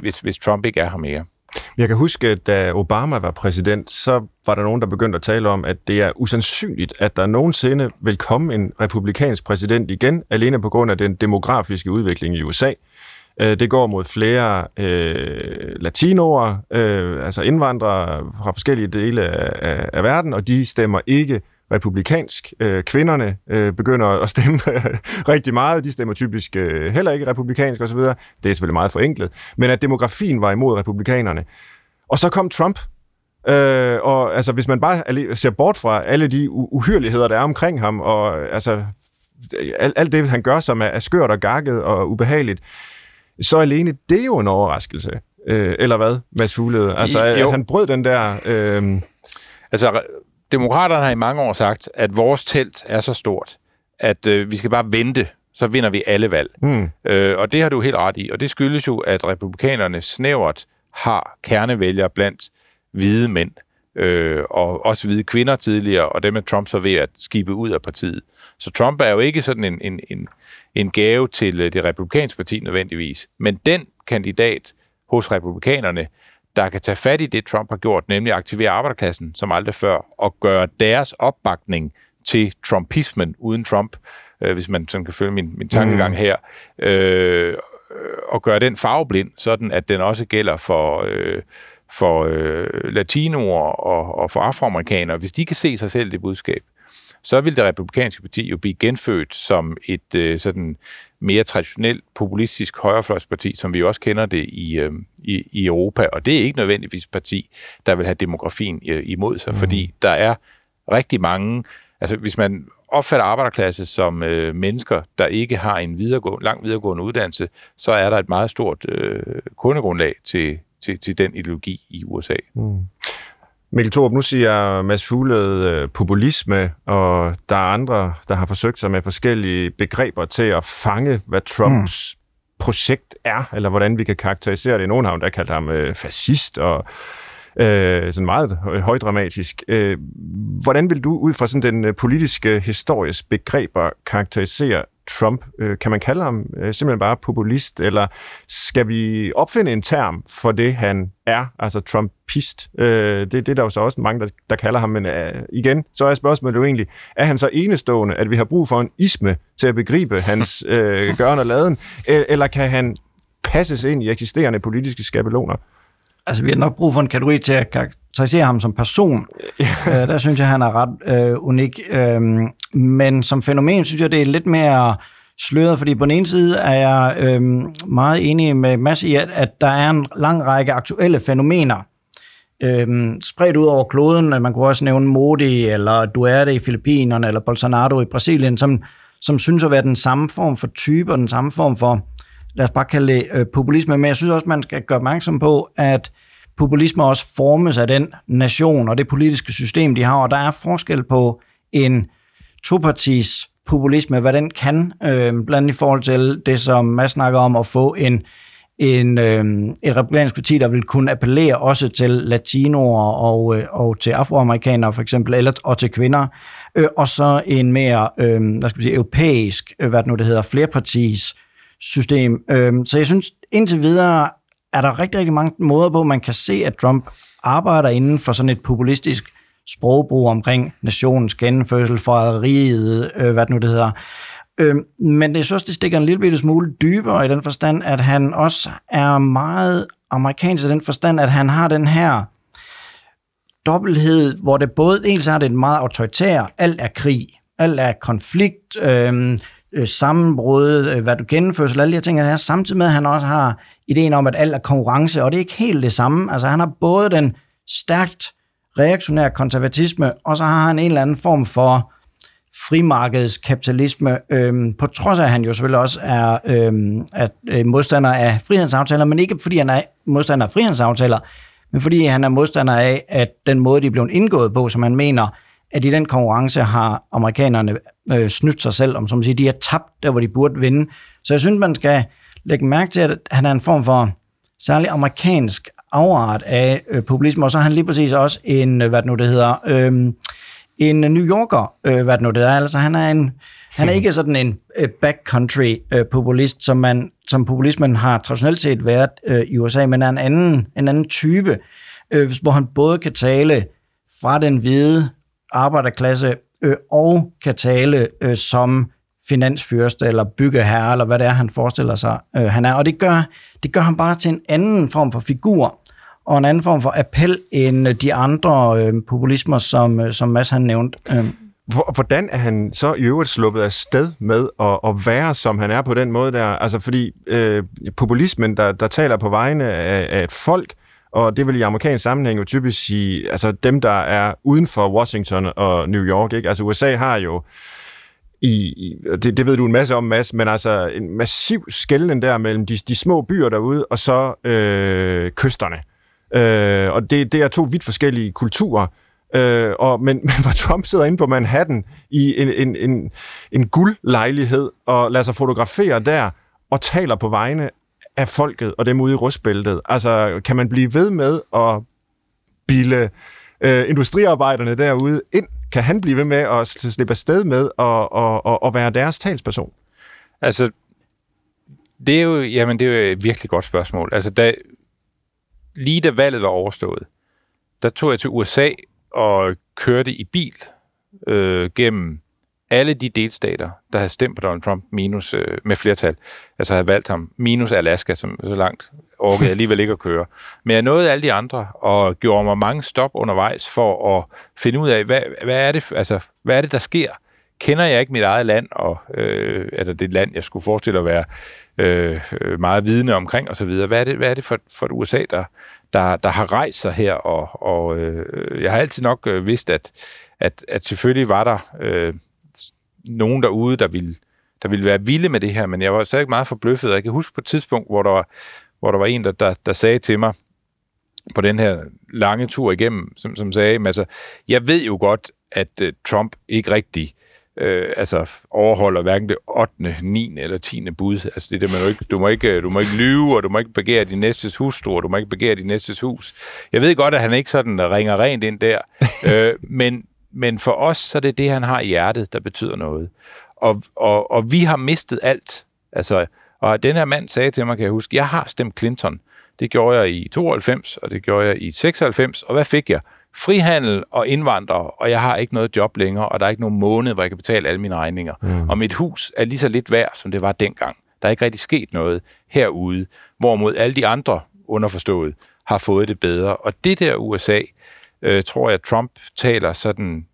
hvis, hvis Trump ikke er her mere. Jeg kan huske, da Obama var præsident, så var der nogen, der begyndte at tale om, at det er usandsynligt, at der nogensinde vil komme en republikansk præsident igen, alene på grund af den demografiske udvikling i USA. Øh, det går mod flere øh, latinoer, øh, altså indvandrere fra forskellige dele af, af, af verden, og de stemmer ikke republikansk. Øh, kvinderne øh, begynder at stemme <laughs> rigtig meget. De stemmer typisk øh, heller ikke republikansk osv. Det er selvfølgelig meget forenklet. Men at demografien var imod republikanerne. Og så kom Trump. Øh, og altså, hvis man bare ser bort fra alle de uhyreligheder, der er omkring ham, og altså, alt, alt det, han gør, som er, er skørt og gakket og ubehageligt, så alene det er jo en overraskelse. Øh, eller hvad, Mads Fuglede? Altså, at, at han brød den der... Øh, altså, Demokraterne har i mange år sagt, at vores telt er så stort, at øh, vi skal bare vente, så vinder vi alle valg. Mm. Øh, og det har du helt ret i. Og det skyldes jo, at republikanerne snævert har kernevælgere blandt hvide mænd, øh, og også hvide kvinder tidligere, og dem er Trump så ved at skibe ud af partiet. Så Trump er jo ikke sådan en, en, en, en gave til øh, det republikanske parti nødvendigvis. Men den kandidat hos republikanerne, der kan tage fat i det, Trump har gjort, nemlig aktivere arbejderklassen som aldrig før, og gøre deres opbakning til Trumpismen uden Trump, øh, hvis man sådan kan følge min, min tankegang mm. her, øh, og gøre den farveblind, sådan at den også gælder for, øh, for øh, latinoer og, og for afroamerikanere. Hvis de kan se sig selv det budskab, så vil det republikanske parti jo blive genfødt som et øh, sådan mere traditionelt populistisk højrefløjsparti, som vi jo også kender det i, øh, i, i Europa. Og det er ikke nødvendigvis et parti, der vil have demografien øh, imod sig, mm. fordi der er rigtig mange... Altså, hvis man opfatter arbejderklasse som øh, mennesker, der ikke har en videregående, lang videregående uddannelse, så er der et meget stort øh, kundegrundlag til, til, til den ideologi i USA. Mm. Mikkel Thorup, nu siger Mads Fuglede øh, populisme, og der er andre, der har forsøgt sig med forskellige begreber til at fange, hvad Trumps mm. projekt er, eller hvordan vi kan karakterisere det. Nogen har der kaldt ham øh, fascist, og øh, sådan meget højdramatisk. Øh, hvordan vil du ud fra sådan den øh, politiske historiske begreber karakterisere Trump? Øh, kan man kalde ham øh, simpelthen bare populist, eller skal vi opfinde en term for det, han er, altså Trumpist? Øh, det, det er der jo så også mange, der, der kalder ham, men øh, igen, så er spørgsmålet jo egentlig, er han så enestående, at vi har brug for en isme til at begribe hans <laughs> øh, gøren og laden, eller kan han passes ind i eksisterende politiske skabeloner? Altså, vi har nok brug for en kategori til at karakterisere ham som person. Øh, der synes jeg, han er ret øh, unik. Øh, men som fænomen synes jeg, det er lidt mere sløret, fordi på den ene side er jeg øh, meget enig med Mads i, at, at der er en lang række aktuelle fænomener, øh, spredt ud over kloden. Man kunne også nævne Modi, eller Duerte i Filippinerne, eller Bolsonaro i Brasilien, som, som synes at være den samme form for type, og den samme form for lad os bare kalde det øh, populisme, men jeg synes også, man skal gøre opmærksom på, at populisme også formes af den nation og det politiske system, de har, og der er forskel på en topartis populisme, hvad den kan, øh, blandt andet i forhold til det, som Mads snakker om, at få en, en, øh, et republikansk parti, der vil kunne appellere også til latinoer og, øh, og til afroamerikanere for eksempel, eller, og til kvinder, øh, og så en mere, øh, hvad skal vi sige, europæisk, øh, hvad det nu det hedder, flerpartis system. Øh, så jeg synes, indtil videre er der rigtig, rigtig mange måder på, man kan se, at Trump arbejder inden for sådan et populistisk sprogbrug omkring nationens genfødsel, forræderiet, øh, hvad det nu det hedder. Øh, men det synes, det stikker en lille bitte smule dybere i den forstand, at han også er meget amerikansk i den forstand, at han har den her dobbelthed, hvor det både dels er det en meget autoritær, alt er krig, alt er konflikt, øh, øh, sammenbrud, øh, hvad du gennemfører, alle de her ting, her, samtidig med, at han også har ideen om, at alt er konkurrence, og det er ikke helt det samme. Altså han har både den stærkt reaktionær konservatisme, og så har han en eller anden form for frimarkedskapitalisme, øhm, på trods af, at han jo selvfølgelig også er øhm, at, øh, modstander af frihandelsaftaler, men ikke fordi han er modstander af frihandelsaftaler, men fordi han er modstander af, at den måde, de er blevet indgået på, som han mener, at i den konkurrence har amerikanerne øh, snydt sig selv, om som siger, de er tabt der, hvor de burde vinde. Så jeg synes, man skal lægge mærke til, at han er en form for særlig amerikansk afart af øh, populisme, og så har han lige præcis også en, øh, hvad det nu det hedder, øh, en New Yorker, øh, hvad det nu det er. Altså han er en, han er ikke sådan en øh, backcountry øh, populist, som, man, som populismen har traditionelt set været øh, i USA, men er en anden, en anden type, øh, hvor han både kan tale fra den hvide arbejderklasse øh, og kan tale øh, som finansfyrste eller byggeherre, eller hvad det er, han forestiller sig, øh, han er. Og det gør, det gør ham bare til en anden form for figur, og en anden form for appel end øh, de andre øh, populismer, som, øh, som Mads han nævnte. Øh. Hvordan er han så i øvrigt sluppet af sted med at, at være, som han er på den måde der? Altså fordi øh, populismen, der, der taler på vegne af, af et folk, og det vil i amerikansk sammenhæng jo typisk sige, altså dem, der er uden for Washington og New York. Ikke? Altså USA har jo i, i det, det ved du en masse om, Mads, men altså en massiv skælden der mellem de, de små byer derude, og så øh, kysterne. Øh, og det, det er to vidt forskellige kulturer. Øh, og, men, <laughs> men hvor Trump sidder inde på Manhattan i en, en, en, en guldlejlighed og lader sig fotografere der og taler på vegne af folket og dem ude i rustbæltet. Altså, kan man blive ved med at bilde øh, industriarbejderne derude ind? Kan han blive ved med at slippe afsted med at, og, og, og være deres talsperson? Altså, det er jo, jamen, det er jo et virkelig godt spørgsmål. Altså, da, lige da valget var overstået, der tog jeg til USA og kørte i bil øh, gennem alle de delstater, der havde stemt på Donald Trump minus øh, med flertal, altså havde valgt ham, minus Alaska, som så langt orkede jeg alligevel ikke at køre. Men jeg nåede alle de andre, og gjorde mig mange stop undervejs for at finde ud af, hvad, hvad, er, det, altså, hvad er det, der sker? Kender jeg ikke mit eget land, og øh, det det land, jeg skulle forestille at være øh, meget vidne omkring osv. Hvad er det, hvad er det for, for et USA, der, der, der har rejst sig her? Og, og øh, jeg har altid nok øh, vidst, at, at, at selvfølgelig var der øh, nogen derude, der ville, der ville være vilde med det her, men jeg var stadig meget forbløffet. Jeg kan huske på et tidspunkt, hvor der var, hvor der, var en, der, der, der sagde til mig, på den her lange tur igennem, som, som sagde, altså, jeg ved jo godt, at uh, Trump ikke rigtig øh, altså overholder hverken det 8., 9. eller 10. bud. Altså det er det, man ikke, du må ikke, du må ikke lyve, og du må ikke begære din næstes hustru, og du må ikke begære din næstes hus. Jeg ved godt, at han ikke sådan ringer rent ind der, <laughs> øh, men, men for os, så er det det, han har i hjertet, der betyder noget. Og, og, og vi har mistet alt. Altså, og den her mand sagde til mig, kan jeg huske, jeg har stemt Clinton. Det gjorde jeg i 92, og det gjorde jeg i 96, og hvad fik jeg? frihandel og indvandrere, og jeg har ikke noget job længere, og der er ikke nogen måned, hvor jeg kan betale alle mine regninger. Mm. Og mit hus er lige så lidt værd, som det var dengang. Der er ikke rigtig sket noget herude, hvorimod alle de andre, underforstået, har fået det bedre. Og det der USA, øh, tror jeg, Trump taler sådan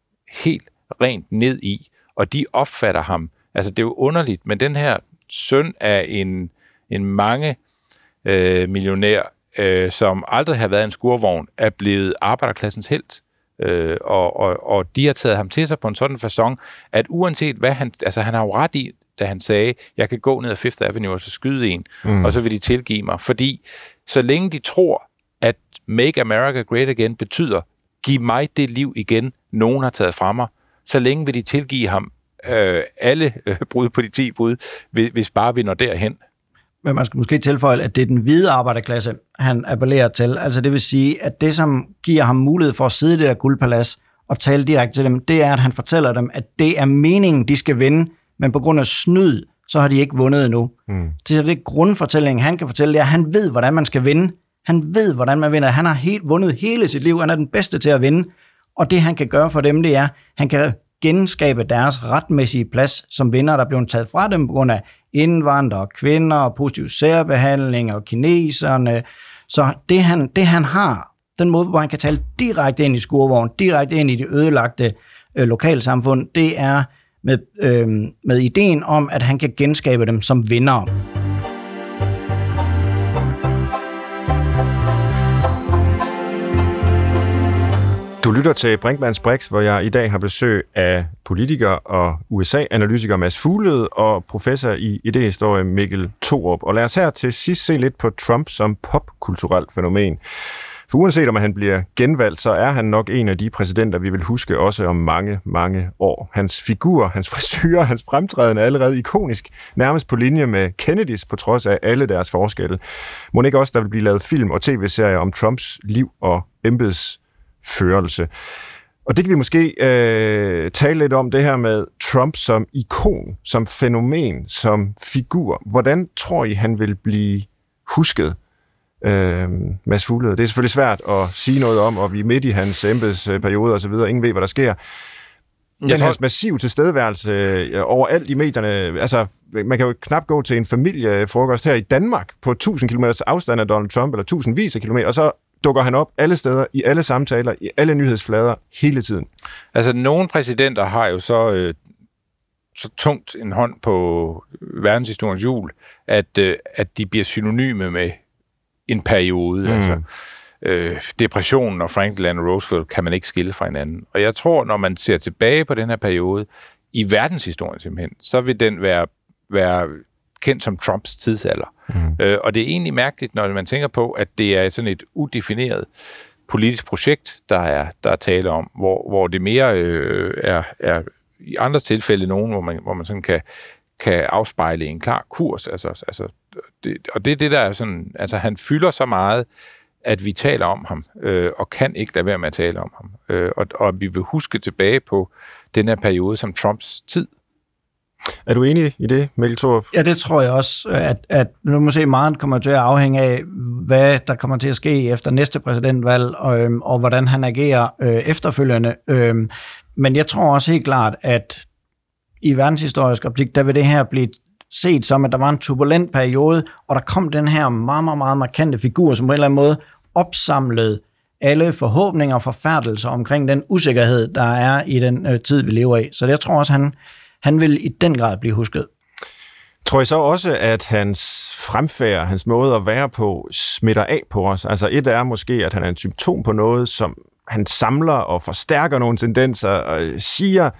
helt rent ned i, og de opfatter ham. Altså, det er jo underligt, men den her søn af en, en mange øh, millionær øh, som aldrig har været en skurvogn, er blevet arbejderklassens held. Øh, og, og, og de har taget ham til sig på en sådan façon, at uanset hvad han... Altså, han har jo ret i, da han sagde, jeg kan gå ned ad Fifth Avenue og så skyde en, mm. og så vil de tilgive mig. Fordi så længe de tror, at Make America Great Again betyder, giv mig det liv igen, nogen har taget fra mig, så længe vil de tilgive ham øh, alle øh, brud på de 10 bud, hvis bare vi når derhen. Men man skal måske tilføje, at det er den hvide arbejderklasse, han appellerer til. Altså det vil sige, at det, som giver ham mulighed for at sidde i det der guldpalads og tale direkte til dem, det er, at han fortæller dem, at det er meningen, de skal vinde, men på grund af snyd, så har de ikke vundet endnu. Mm. Det er det grundfortælling, han kan fortælle, det er, at han ved, hvordan man skal vinde. Han ved, hvordan man vinder. Han har helt vundet hele sit liv. Han er den bedste til at vinde. Og det, han kan gøre for dem, det er, han kan genskabe deres retmæssige plads som vinder, der blev taget fra dem på grund af indvandrere, kvinder og positiv særbehandling og kineserne. Så det han, det han har, den måde, hvor han kan tale direkte ind i skurvognen, direkte ind i det ødelagte øh, lokalsamfund, det er med, øh, med ideen om, at han kan genskabe dem som vinder. Du lytter til Brinkmanns Brix, hvor jeg i dag har besøg af politiker og USA-analytiker Mads Fuglede og professor i idehistorie Mikkel Torup. Og lad os her til sidst se lidt på Trump som popkulturelt fænomen. For uanset om han bliver genvalgt, så er han nok en af de præsidenter, vi vil huske også om mange, mange år. Hans figur, hans frisyrer, hans fremtræden er allerede ikonisk, nærmest på linje med Kennedys, på trods af alle deres forskelle. Må ikke også, der vil blive lavet film og tv-serier om Trumps liv og embeds førelse. Og det kan vi måske øh, tale lidt om, det her med Trump som ikon, som fænomen, som figur. Hvordan tror I, han vil blive husket? Øh, Mads Fuglede. Det er selvfølgelig svært at sige noget om, og vi er midt i hans embedsperiode og så videre. Ingen ved, hvad der sker. Men tror... hans massiv tilstedeværelse øh, overalt i medierne, altså man kan jo knap gå til en familiefrokost her i Danmark på 1000 km afstand af Donald Trump, eller tusindvis af kilometer, og så dukker han op alle steder, i alle samtaler, i alle nyhedsflader, hele tiden. Altså, nogle præsidenter har jo så, øh, så tungt en hånd på verdenshistoriens jul, at, øh, at de bliver synonyme med en periode. Mm. Altså, øh, depressionen og Franklin Delano Roosevelt kan man ikke skille fra hinanden. Og jeg tror, når man ser tilbage på den her periode, i verdenshistorien simpelthen, så vil den være, være kendt som Trumps tidsalder. Mm. Øh, og det er egentlig mærkeligt, når man tænker på, at det er sådan et udefineret politisk projekt, der er, der er tale om, hvor, hvor det mere øh, er, er i andre tilfælde nogen, hvor man, hvor man sådan kan, kan afspejle en klar kurs. Altså, altså, det, og det er det, der er sådan, altså han fylder så meget, at vi taler om ham, øh, og kan ikke lade være med at tale om ham. Øh, og, og vi vil huske tilbage på den her periode som Trumps tid. Er du enig i det, Mikkel Thorup? Ja, det tror jeg også, at, at nu må se, meget kommer til at afhænge af, hvad der kommer til at ske efter næste præsidentvalg, og, øhm, og hvordan han agerer øh, efterfølgende. Øhm, men jeg tror også helt klart, at i verdenshistorisk optik, der vil det her blive set som, at der var en turbulent periode, og der kom den her meget, meget, meget markante figur, som på en eller anden måde opsamlede alle forhåbninger og forfærdelser omkring den usikkerhed, der er i den øh, tid, vi lever i. Så jeg tror også, han, han vil i den grad blive husket. Tror I så også, at hans fremfærd, hans måde at være på, smitter af på os? Altså et er måske, at han er en symptom på noget, som han samler og forstærker nogle tendenser og siger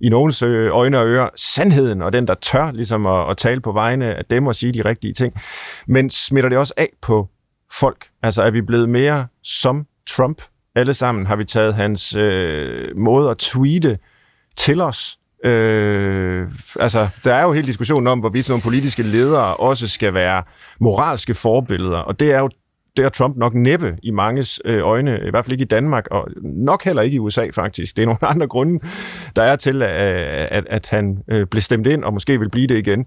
i nogens øjne og ører sandheden, og den, der tør ligesom at, at tale på vegne af dem og sige de rigtige ting. Men smitter det også af på folk? Altså er vi blevet mere som Trump alle sammen? Har vi taget hans øh, måde at tweete til os? Øh, altså, der er jo hele diskussionen om, hvorvidt sådan nogle politiske ledere også skal være moralske forbilleder, og det er jo det er Trump nok næppe i manges øh, øjne, i hvert fald ikke i Danmark, og nok heller ikke i USA faktisk. Det er nogle <laughs> andre grunde, der er til, at, at, at han øh, blev stemt ind, og måske vil blive det igen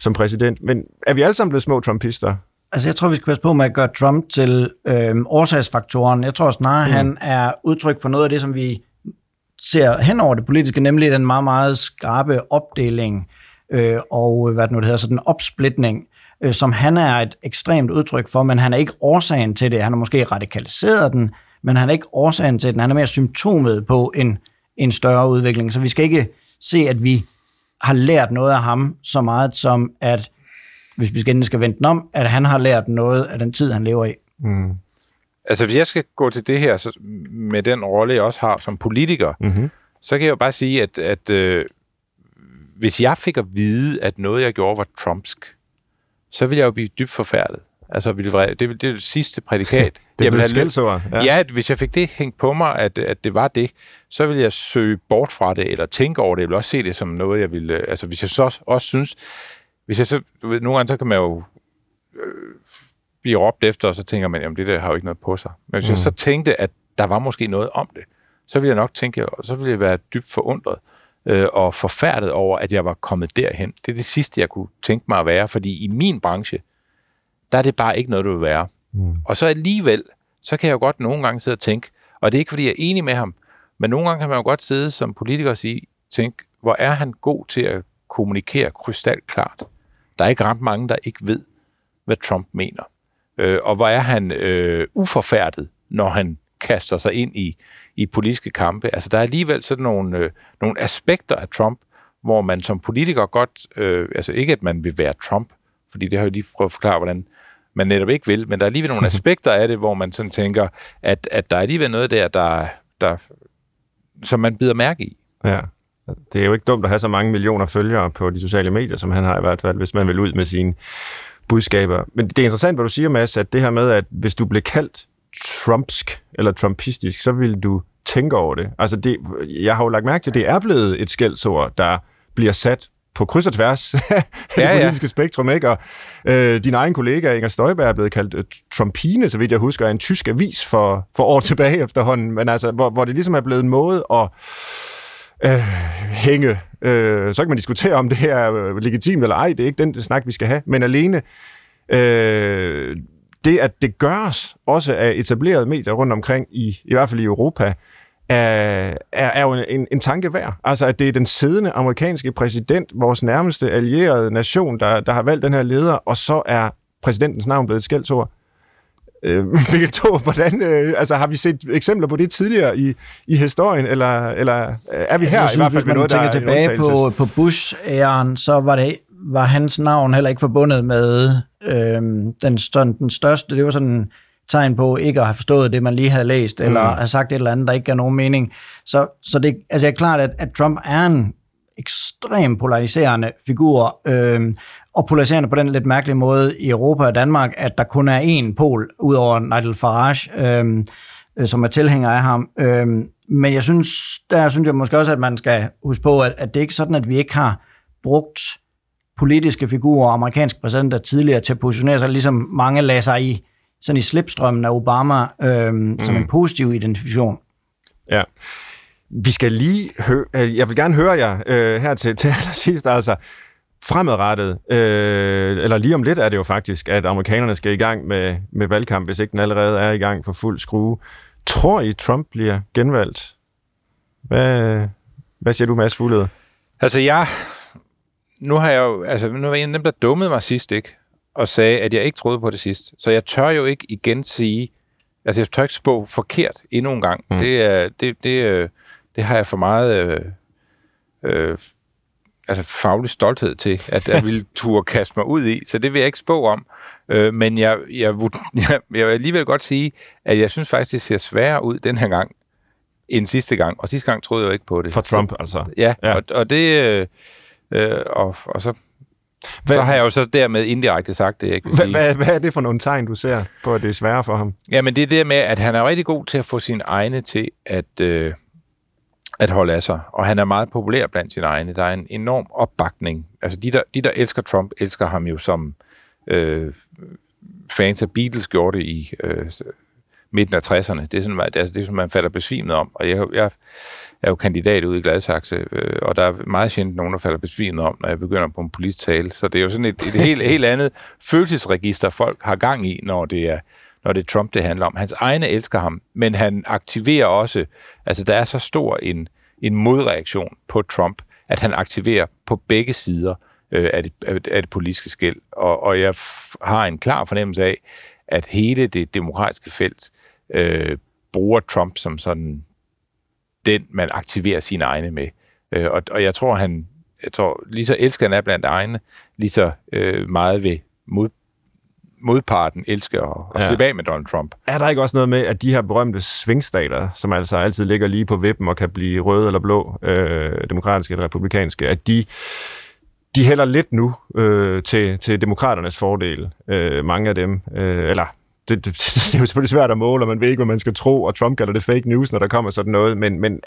som præsident. Men er vi alle sammen blevet små trumpister? Altså, jeg tror, vi skal passe på med at gøre Trump til øh, årsagsfaktoren. Jeg tror snarere, mm. han er udtryk for noget af det, som vi ser hen over det politiske, nemlig den meget, meget skarpe opdeling øh, og øh, hvad det nu det hedder, sådan en opsplitning, øh, som han er et ekstremt udtryk for, men han er ikke årsagen til det. Han har måske radikaliseret den, men han er ikke årsagen til den. Han er mere symptomet på en, en større udvikling. Så vi skal ikke se, at vi har lært noget af ham så meget som, at hvis vi skal, skal vente den om, at han har lært noget af den tid, han lever i. Mm. Altså, hvis jeg skal gå til det her så, med den rolle, jeg også har som politiker, mm-hmm. så kan jeg jo bare sige, at, at øh, hvis jeg fik at vide, at noget, jeg gjorde, var trumpsk, så ville jeg jo blive dybt forfærdet. Altså, det, det, det det sidste prædikat. <laughs> det jeg ville have Ja. ja, at hvis jeg fik det hængt på mig, at, at det var det, så ville jeg søge bort fra det, eller tænke over det. Jeg ville også se det som noget, jeg ville... Altså, hvis jeg så også, synes... Hvis jeg så... Ved, nogle gange, så kan man jo øh, blive råbt efter, og så tænker man, jamen det der har jo ikke noget på sig. Men hvis mm. jeg så tænkte, at der var måske noget om det, så ville jeg nok tænke, og så ville jeg være dybt forundret øh, og forfærdet over, at jeg var kommet derhen. Det er det sidste, jeg kunne tænke mig at være, fordi i min branche, der er det bare ikke noget, du vil være. Mm. Og så alligevel, så kan jeg jo godt nogle gange sidde og tænke, og det er ikke, fordi jeg er enig med ham, men nogle gange kan man jo godt sidde som politiker og sige, tænk, hvor er han god til at kommunikere krystalklart. Der er ikke ret mange, der ikke ved, hvad Trump mener. Øh, og hvor er han øh, uforfærdet, når han kaster sig ind i, i politiske kampe. Altså, der er alligevel sådan nogle, øh, nogle aspekter af Trump, hvor man som politiker godt, øh, altså ikke at man vil være Trump, fordi det har jeg lige prøvet at forklare, hvordan man netop ikke vil, men der er alligevel nogle <laughs> aspekter af det, hvor man sådan tænker, at, at der er alligevel noget der, der, der, som man bider mærke i. Ja. Det er jo ikke dumt at have så mange millioner følgere på de sociale medier, som han har i hvert fald, hvis man vil ud med sine budskaber. Men det er interessant, hvad du siger, Mads, at det her med, at hvis du blev kaldt trumpsk eller trumpistisk, så vil du tænke over det. Altså, det, jeg har jo lagt mærke til, at det er blevet et skældsord, der bliver sat på kryds og tværs <laughs> af ja, det politiske ja. spektrum, ikke? Og øh, din egen kollega Inger Støjberg er blevet kaldt uh, Trumpine, så vidt jeg husker, af en tysk avis for, for år tilbage efterhånden, men altså, hvor, hvor det ligesom er blevet en måde at øh, hænge. Øh, så kan man diskutere, om det er øh, legitimt eller ej, det er ikke den snak, vi skal have, men alene øh, det, at det gøres også af etablerede medier rundt omkring, i, i hvert fald i Europa, er, er, jo en, en tanke værd. Altså, at det er den siddende amerikanske præsident, vores nærmeste allierede nation, der, der har valgt den her leder, og så er præsidentens navn blevet et skældsord. Øh, <laughs> Mikkel Thor, hvordan, øh, altså, har vi set eksempler på det tidligere i, i historien, eller, eller er vi her synes, i hvert fald med noget, der er tilbage på, på Bush-æren, så var det var hans navn heller ikke forbundet med øh, den, den største, det var sådan tegn på ikke at have forstået det, man lige havde læst, eller mm. have sagt et eller andet, der ikke gav nogen mening. Så, så det altså, er klart, at, at Trump er en ekstrem polariserende figur, øh, og polariserende på den lidt mærkelige måde i Europa og Danmark, at der kun er én pol, udover Nigel Farage, øh, øh, som er tilhænger af ham. Øh, men jeg synes, der synes jeg måske også, at man skal huske på, at, at det er ikke sådan, at vi ikke har brugt politiske figurer og amerikanske præsidenter tidligere til at positionere sig, ligesom mange lader sig i sådan i slipstrømmen af Obama øhm, mm. som en mm. positiv identifikation. Ja. Vi skal lige høre, øh, jeg vil gerne høre jer øh, her til, til <laughs> allersidst, altså fremadrettet, øh, eller lige om lidt er det jo faktisk, at amerikanerne skal i gang med, med valgkamp, hvis ikke den allerede er i gang for fuld skrue. Tror I, Trump bliver genvalgt? Hvad, hvad siger du, Mads Fuglede? Altså, jeg... Nu har jeg jo... Altså, nu var en af dem, der dummede mig sidst, ikke? og sagde, at jeg ikke troede på det sidst. Så jeg tør jo ikke igen sige, altså jeg tør ikke spå forkert endnu en gang. Mm. Det, er, det, det, øh, det har jeg for meget øh, øh, altså faglig stolthed til, at jeg ville turde kaste mig ud i, så det vil jeg ikke spå om. Øh, men jeg, jeg, <laughs> jeg, jeg vil alligevel godt sige, at jeg synes faktisk, det ser sværere ud den her gang, end sidste gang. Og sidste gang troede jeg jo ikke på det. For Trump, så, altså? Ja, ja. Og, og det... Øh, øh, og, og så hvad, så har jeg jo så dermed indirekte sagt det, jeg ikke vil sige. Hvad, hvad er det for nogle tegn, du ser på, at det er sværere for ham? Jamen, det er det med, at han er rigtig god til at få sine egne til at, øh, at holde af sig. Og han er meget populær blandt sine egne. Der er en enorm opbakning. Altså, de der, de, der elsker Trump, elsker ham jo som øh, fans af Beatles gjorde det i øh, midten af 60'erne. Det er sådan, altså, det er sådan, man falder besvimet om. Og jeg, jeg er jo kandidat ude i Gladsaxe, øh, og der er meget sjældent nogen, der falder besvimet om, når jeg begynder på en politisk tale. Så det er jo sådan et, et helt, helt andet følelsesregister, folk har gang i, når det er når det er Trump, det handler om. Hans egne elsker ham, men han aktiverer også, altså der er så stor en, en modreaktion på Trump, at han aktiverer på begge sider øh, af, det, af det politiske skæld. Og, og jeg har en klar fornemmelse af, at hele det demokratiske felt øh, bruger Trump som sådan den, man aktiverer sine egne med. Øh, og, og jeg tror, han jeg tror, lige så elsker han er blandt egne, lige så øh, meget ved mod, modparten elsker at, at ja. slippe af med Donald Trump. Er der ikke også noget med, at de her berømte svingstater, som altså altid ligger lige på vippen og kan blive røde eller blå, øh, demokratiske eller republikanske, at de de hælder lidt nu øh, til, til demokraternes fordel, øh, mange af dem. Øh, eller det, det, <laughs> det er jo selvfølgelig svært at måle, og man ved ikke, hvad man skal tro, og Trump kalder det fake news, når der kommer sådan noget, men, men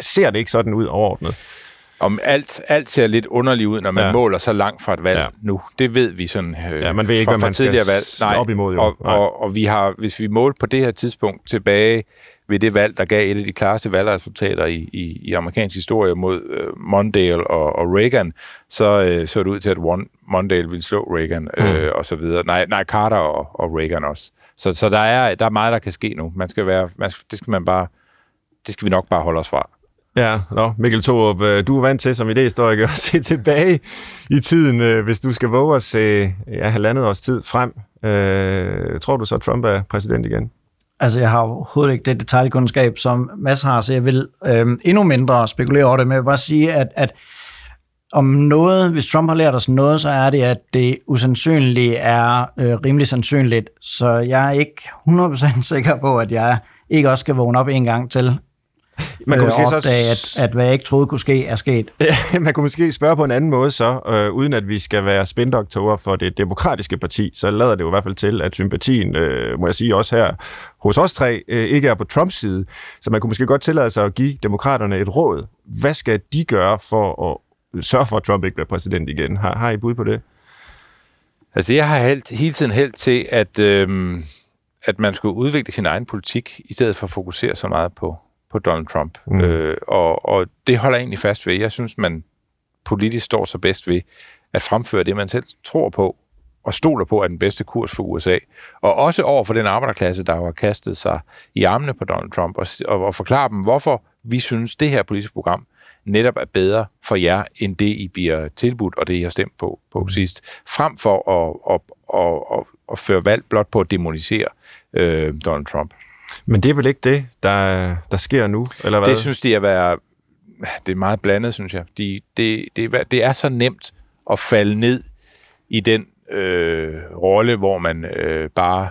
ser det ikke sådan ud overordnet? Om alt, alt ser lidt underligt ud, når man ja. måler så langt fra et valg ja. nu. Det ved vi sådan øh, ja, man ved ikke, hvad man skal valg. Nej, op imod. Jo. Og, og, og vi har, hvis vi måler på det her tidspunkt tilbage ved det valg, der gav et af de klareste valgresultater i, i, i amerikansk historie mod øh, Mondale og, og Reagan, så øh, så det ud til, at one, Mondale ville slå Reagan øh, mm. og så videre. Nej, nej Carter og, og Reagan også. Så, så der, er, der er meget, der kan ske nu. Man skal være, man, det skal man bare, det skal vi nok bare holde os fra. Ja, nå, Mikkel Thorup, øh, du er vant til som idéhistoriker at <laughs> se tilbage i tiden, øh, hvis du skal våge at se ja, halvandet års tid frem. Øh, tror du så, at Trump er præsident igen? Altså, jeg har overhovedet ikke det detaljkundskab, som Mads har, så jeg vil øh, endnu mindre spekulere over det, men jeg vil bare sige, at, at om noget, hvis Trump har lært os noget, så er det, at det usandsynlige er øh, rimelig sandsynligt. Så jeg er ikke 100% <laughs> sikker på, at jeg ikke også skal vågne op en gang til man kunne øh, måske opdage, så... at, at hvad jeg ikke troede kunne ske, er sket. <laughs> Ja, man kunne måske spørge på en anden måde så, øh, uden at vi skal være spindoktorer for det demokratiske parti, så lader det jo i hvert fald til, at sympatien, øh, må jeg sige også her, hos os tre, øh, ikke er på Trumps side. Så man kunne måske godt tillade sig at give demokraterne et råd. Hvad skal de gøre for at sørge for, at Trump ikke bliver præsident igen? Har, har I bud på det? Altså, jeg har helt, hele tiden held til, at, øh, at man skulle udvikle sin egen politik, i stedet for at fokusere så meget på, på Donald Trump. Mm. Øh, og, og det holder jeg egentlig fast ved. Jeg synes, man politisk står så bedst ved at fremføre det, man selv tror på, og stoler på, er den bedste kurs for USA. Og også over for den arbejderklasse, der har kastet sig i armene på Donald Trump, og, og, og forklare dem, hvorfor vi synes, det her politiske program netop er bedre for jer, end det, I bliver tilbudt, og det, I har stemt på, på mm. sidst, frem for at, at, at, at, at føre valg blot på at demonisere øh, Donald Trump. Men det er vel ikke det, der, der sker nu, eller hvad? Det synes de at være... Det er meget blandet, synes jeg. De, det, det, det er så nemt at falde ned i den øh, rolle, hvor man øh, bare...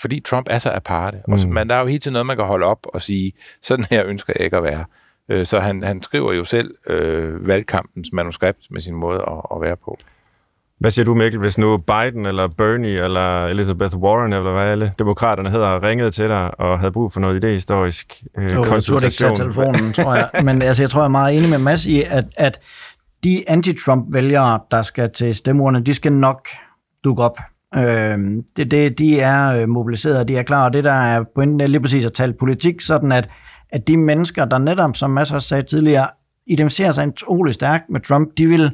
Fordi Trump er så aparte. Mm. Og så, man, der er jo hele tiden noget, man kan holde op og sige, sådan her ønsker jeg ikke at være. Øh, så han, han skriver jo selv øh, valgkampens manuskript med sin måde at, at være på. Hvad siger du, Mikkel, hvis nu Biden eller Bernie eller Elizabeth Warren, eller hvad alle demokraterne hedder, ringede til dig og havde brug for noget idehistorisk øh, jo, konsultation? Jeg ikke telefonen, tror jeg. Men altså, jeg tror, jeg er meget enig med Mads i, at, at de anti-Trump-vælgere, der skal til stemmeurene, de skal nok dukke op. Øh, det, det, de er øh, mobiliseret, de er klar, og det der er pointen er lige præcis at tale politik, sådan at, at de mennesker, der netop, som Mads også sagde tidligere, identificerer sig utrolig stærkt med Trump, de vil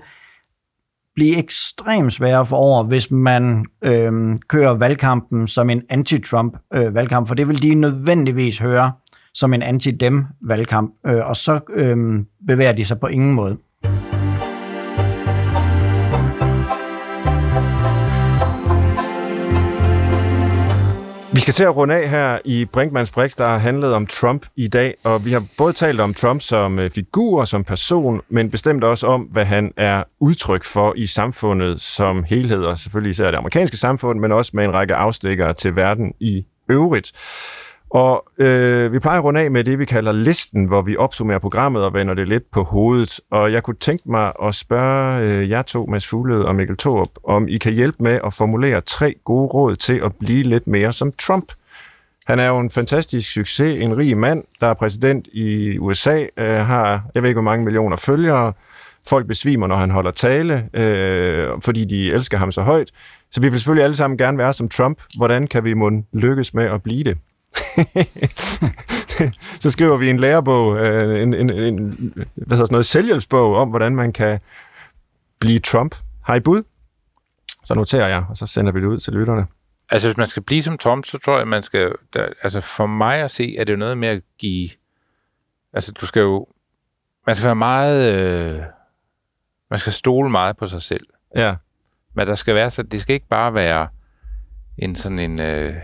blive ekstremt svære for over, hvis man øh, kører valgkampen som en anti-Trump-valgkamp, øh, for det vil de nødvendigvis høre som en anti-dem-valgkamp, øh, og så øh, bevæger de sig på ingen måde. Vi skal til at runde af her i Brinkmanns Brix, der har handlet om Trump i dag, og vi har både talt om Trump som øh, figur og som person, men bestemt også om, hvad han er udtryk for i samfundet som helhed, og selvfølgelig især det amerikanske samfund, men også med en række afstikkere til verden i øvrigt. Og øh, vi plejer at runde af med det, vi kalder listen, hvor vi opsummerer programmet og vender det lidt på hovedet. Og jeg kunne tænke mig at spørge øh, jer to, Mads Fugled og Mikkel Thorup, om I kan hjælpe med at formulere tre gode råd til at blive lidt mere som Trump. Han er jo en fantastisk succes, en rig mand, der er præsident i USA, øh, har, jeg ved ikke, hvor mange millioner følgere. Folk besvimer, når han holder tale, øh, fordi de elsker ham så højt. Så vi vil selvfølgelig alle sammen gerne være som Trump. Hvordan kan vi må lykkes med at blive det? <laughs> så skriver vi en lærebog, øh, en, en, en hvad hedder sådan noget, selvhjælpsbog om, hvordan man kan blive Trump. Har I bud? Så noterer jeg, og så sender vi det ud til lytterne. Altså, hvis man skal blive som Trump, så tror jeg, man skal... Der, altså, for mig at se, er det jo noget med at give... Altså, du skal jo... Man skal være meget... Øh, man skal stole meget på sig selv. Ja. Men der skal være så... Det skal ikke bare være en sådan en... Øh,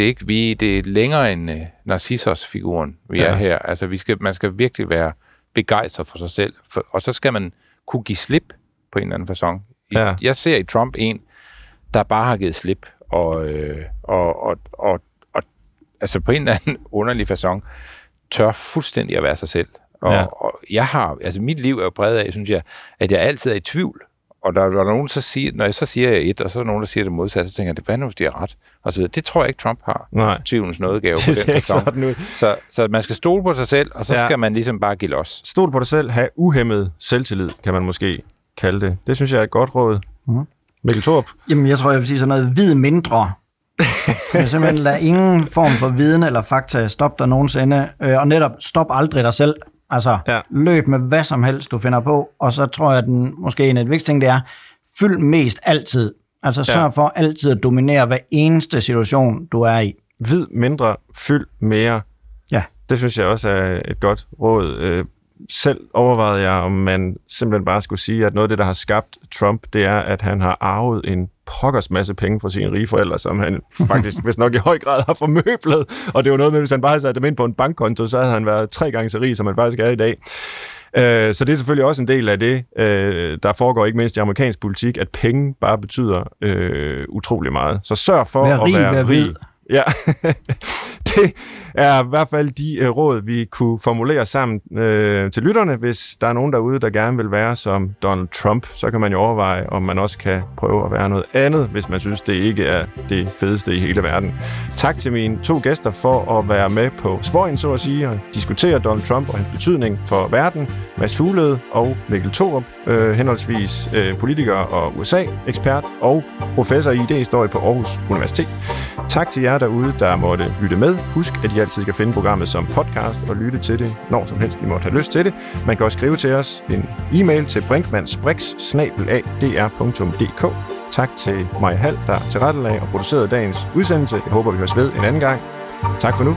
det er ikke vi, det er længere end uh, Narcissus-figuren, vi ja. er her. Altså, vi skal, man skal virkelig være begejstret for sig selv, for, og så skal man kunne give slip på en eller anden façon. Ja. Jeg ser i Trump en, der bare har givet slip. Og, øh, og, og, og, og altså på en eller anden <laughs> underlig façon, tør fuldstændig at være sig selv. Og, ja. og jeg har, altså mit liv er jo præget af, synes jeg, at jeg altid er i tvivl. Og der, er nogen, der siger, når jeg så siger jeg et, og så er der nogen, der siger det modsatte, så tænker jeg, hvad nu, hvis de har ret? Og så det tror jeg ikke, Trump har. Nej. Tvivlens nådegave på den sådan ud. Så, så man skal stole på sig selv, og så ja. skal man ligesom bare give los. Stol på dig selv, have uhemmet selvtillid, kan man måske kalde det. Det synes jeg er et godt råd. Mm. Mikkel Torp? Jamen, jeg tror, jeg vil sige sådan noget vid mindre. <laughs> Jeg simpelthen lade ingen form for viden eller fakta stoppe dig nogensinde, øh, og netop stop aldrig dig selv. Altså, ja. løb med hvad som helst, du finder på, og så tror jeg, at den, måske en af de vigtigste ting, det er, fyld mest altid. Altså, sørg ja. for altid at dominere hver eneste situation, du er i. Vid mindre, fyld mere. Ja. Det synes jeg også er et godt råd. Selv overvejede jeg, om man simpelthen bare skulle sige, at noget af det, der har skabt Trump, det er, at han har arvet en pokkers masse penge fra sine rige forældre, som han <laughs> faktisk, hvis nok i høj grad har formøblet. Og det var noget med, hvis han bare havde sat dem ind på en bankkonto, så havde han været tre gange så rig, som han faktisk er i dag. Øh, så det er selvfølgelig også en del af det, øh, der foregår ikke mindst i amerikansk politik, at penge bare betyder øh, utrolig meget. Så sørg for vær rig, at være rig. Ja, <laughs> <laughs> det er i hvert fald de øh, råd, vi kunne formulere sammen øh, til lytterne. Hvis der er nogen derude, der gerne vil være som Donald Trump, så kan man jo overveje, om man også kan prøve at være noget andet, hvis man synes, det ikke er det fedeste i hele verden. Tak til mine to gæster for at være med på Sporen, så at sige, og diskutere Donald Trump og hans betydning for verden. Mads Fuglede og Mikkel Thorup, øh, henholdsvis øh, politiker og USA-ekspert og professor i idéhistorie på Aarhus Universitet. Tak til jer derude, der måtte lytte med. Husk, at I altid kan finde programmet som podcast og lytte til det, når som helst I måtte have lyst til det. Man kan også skrive til os en e-mail til brinkmannsbrix.dr.dk. Tak til Maja Hall, der tilrettelagde og producerede dagens udsendelse. Jeg håber, vi høres ved en anden gang. Tak for nu.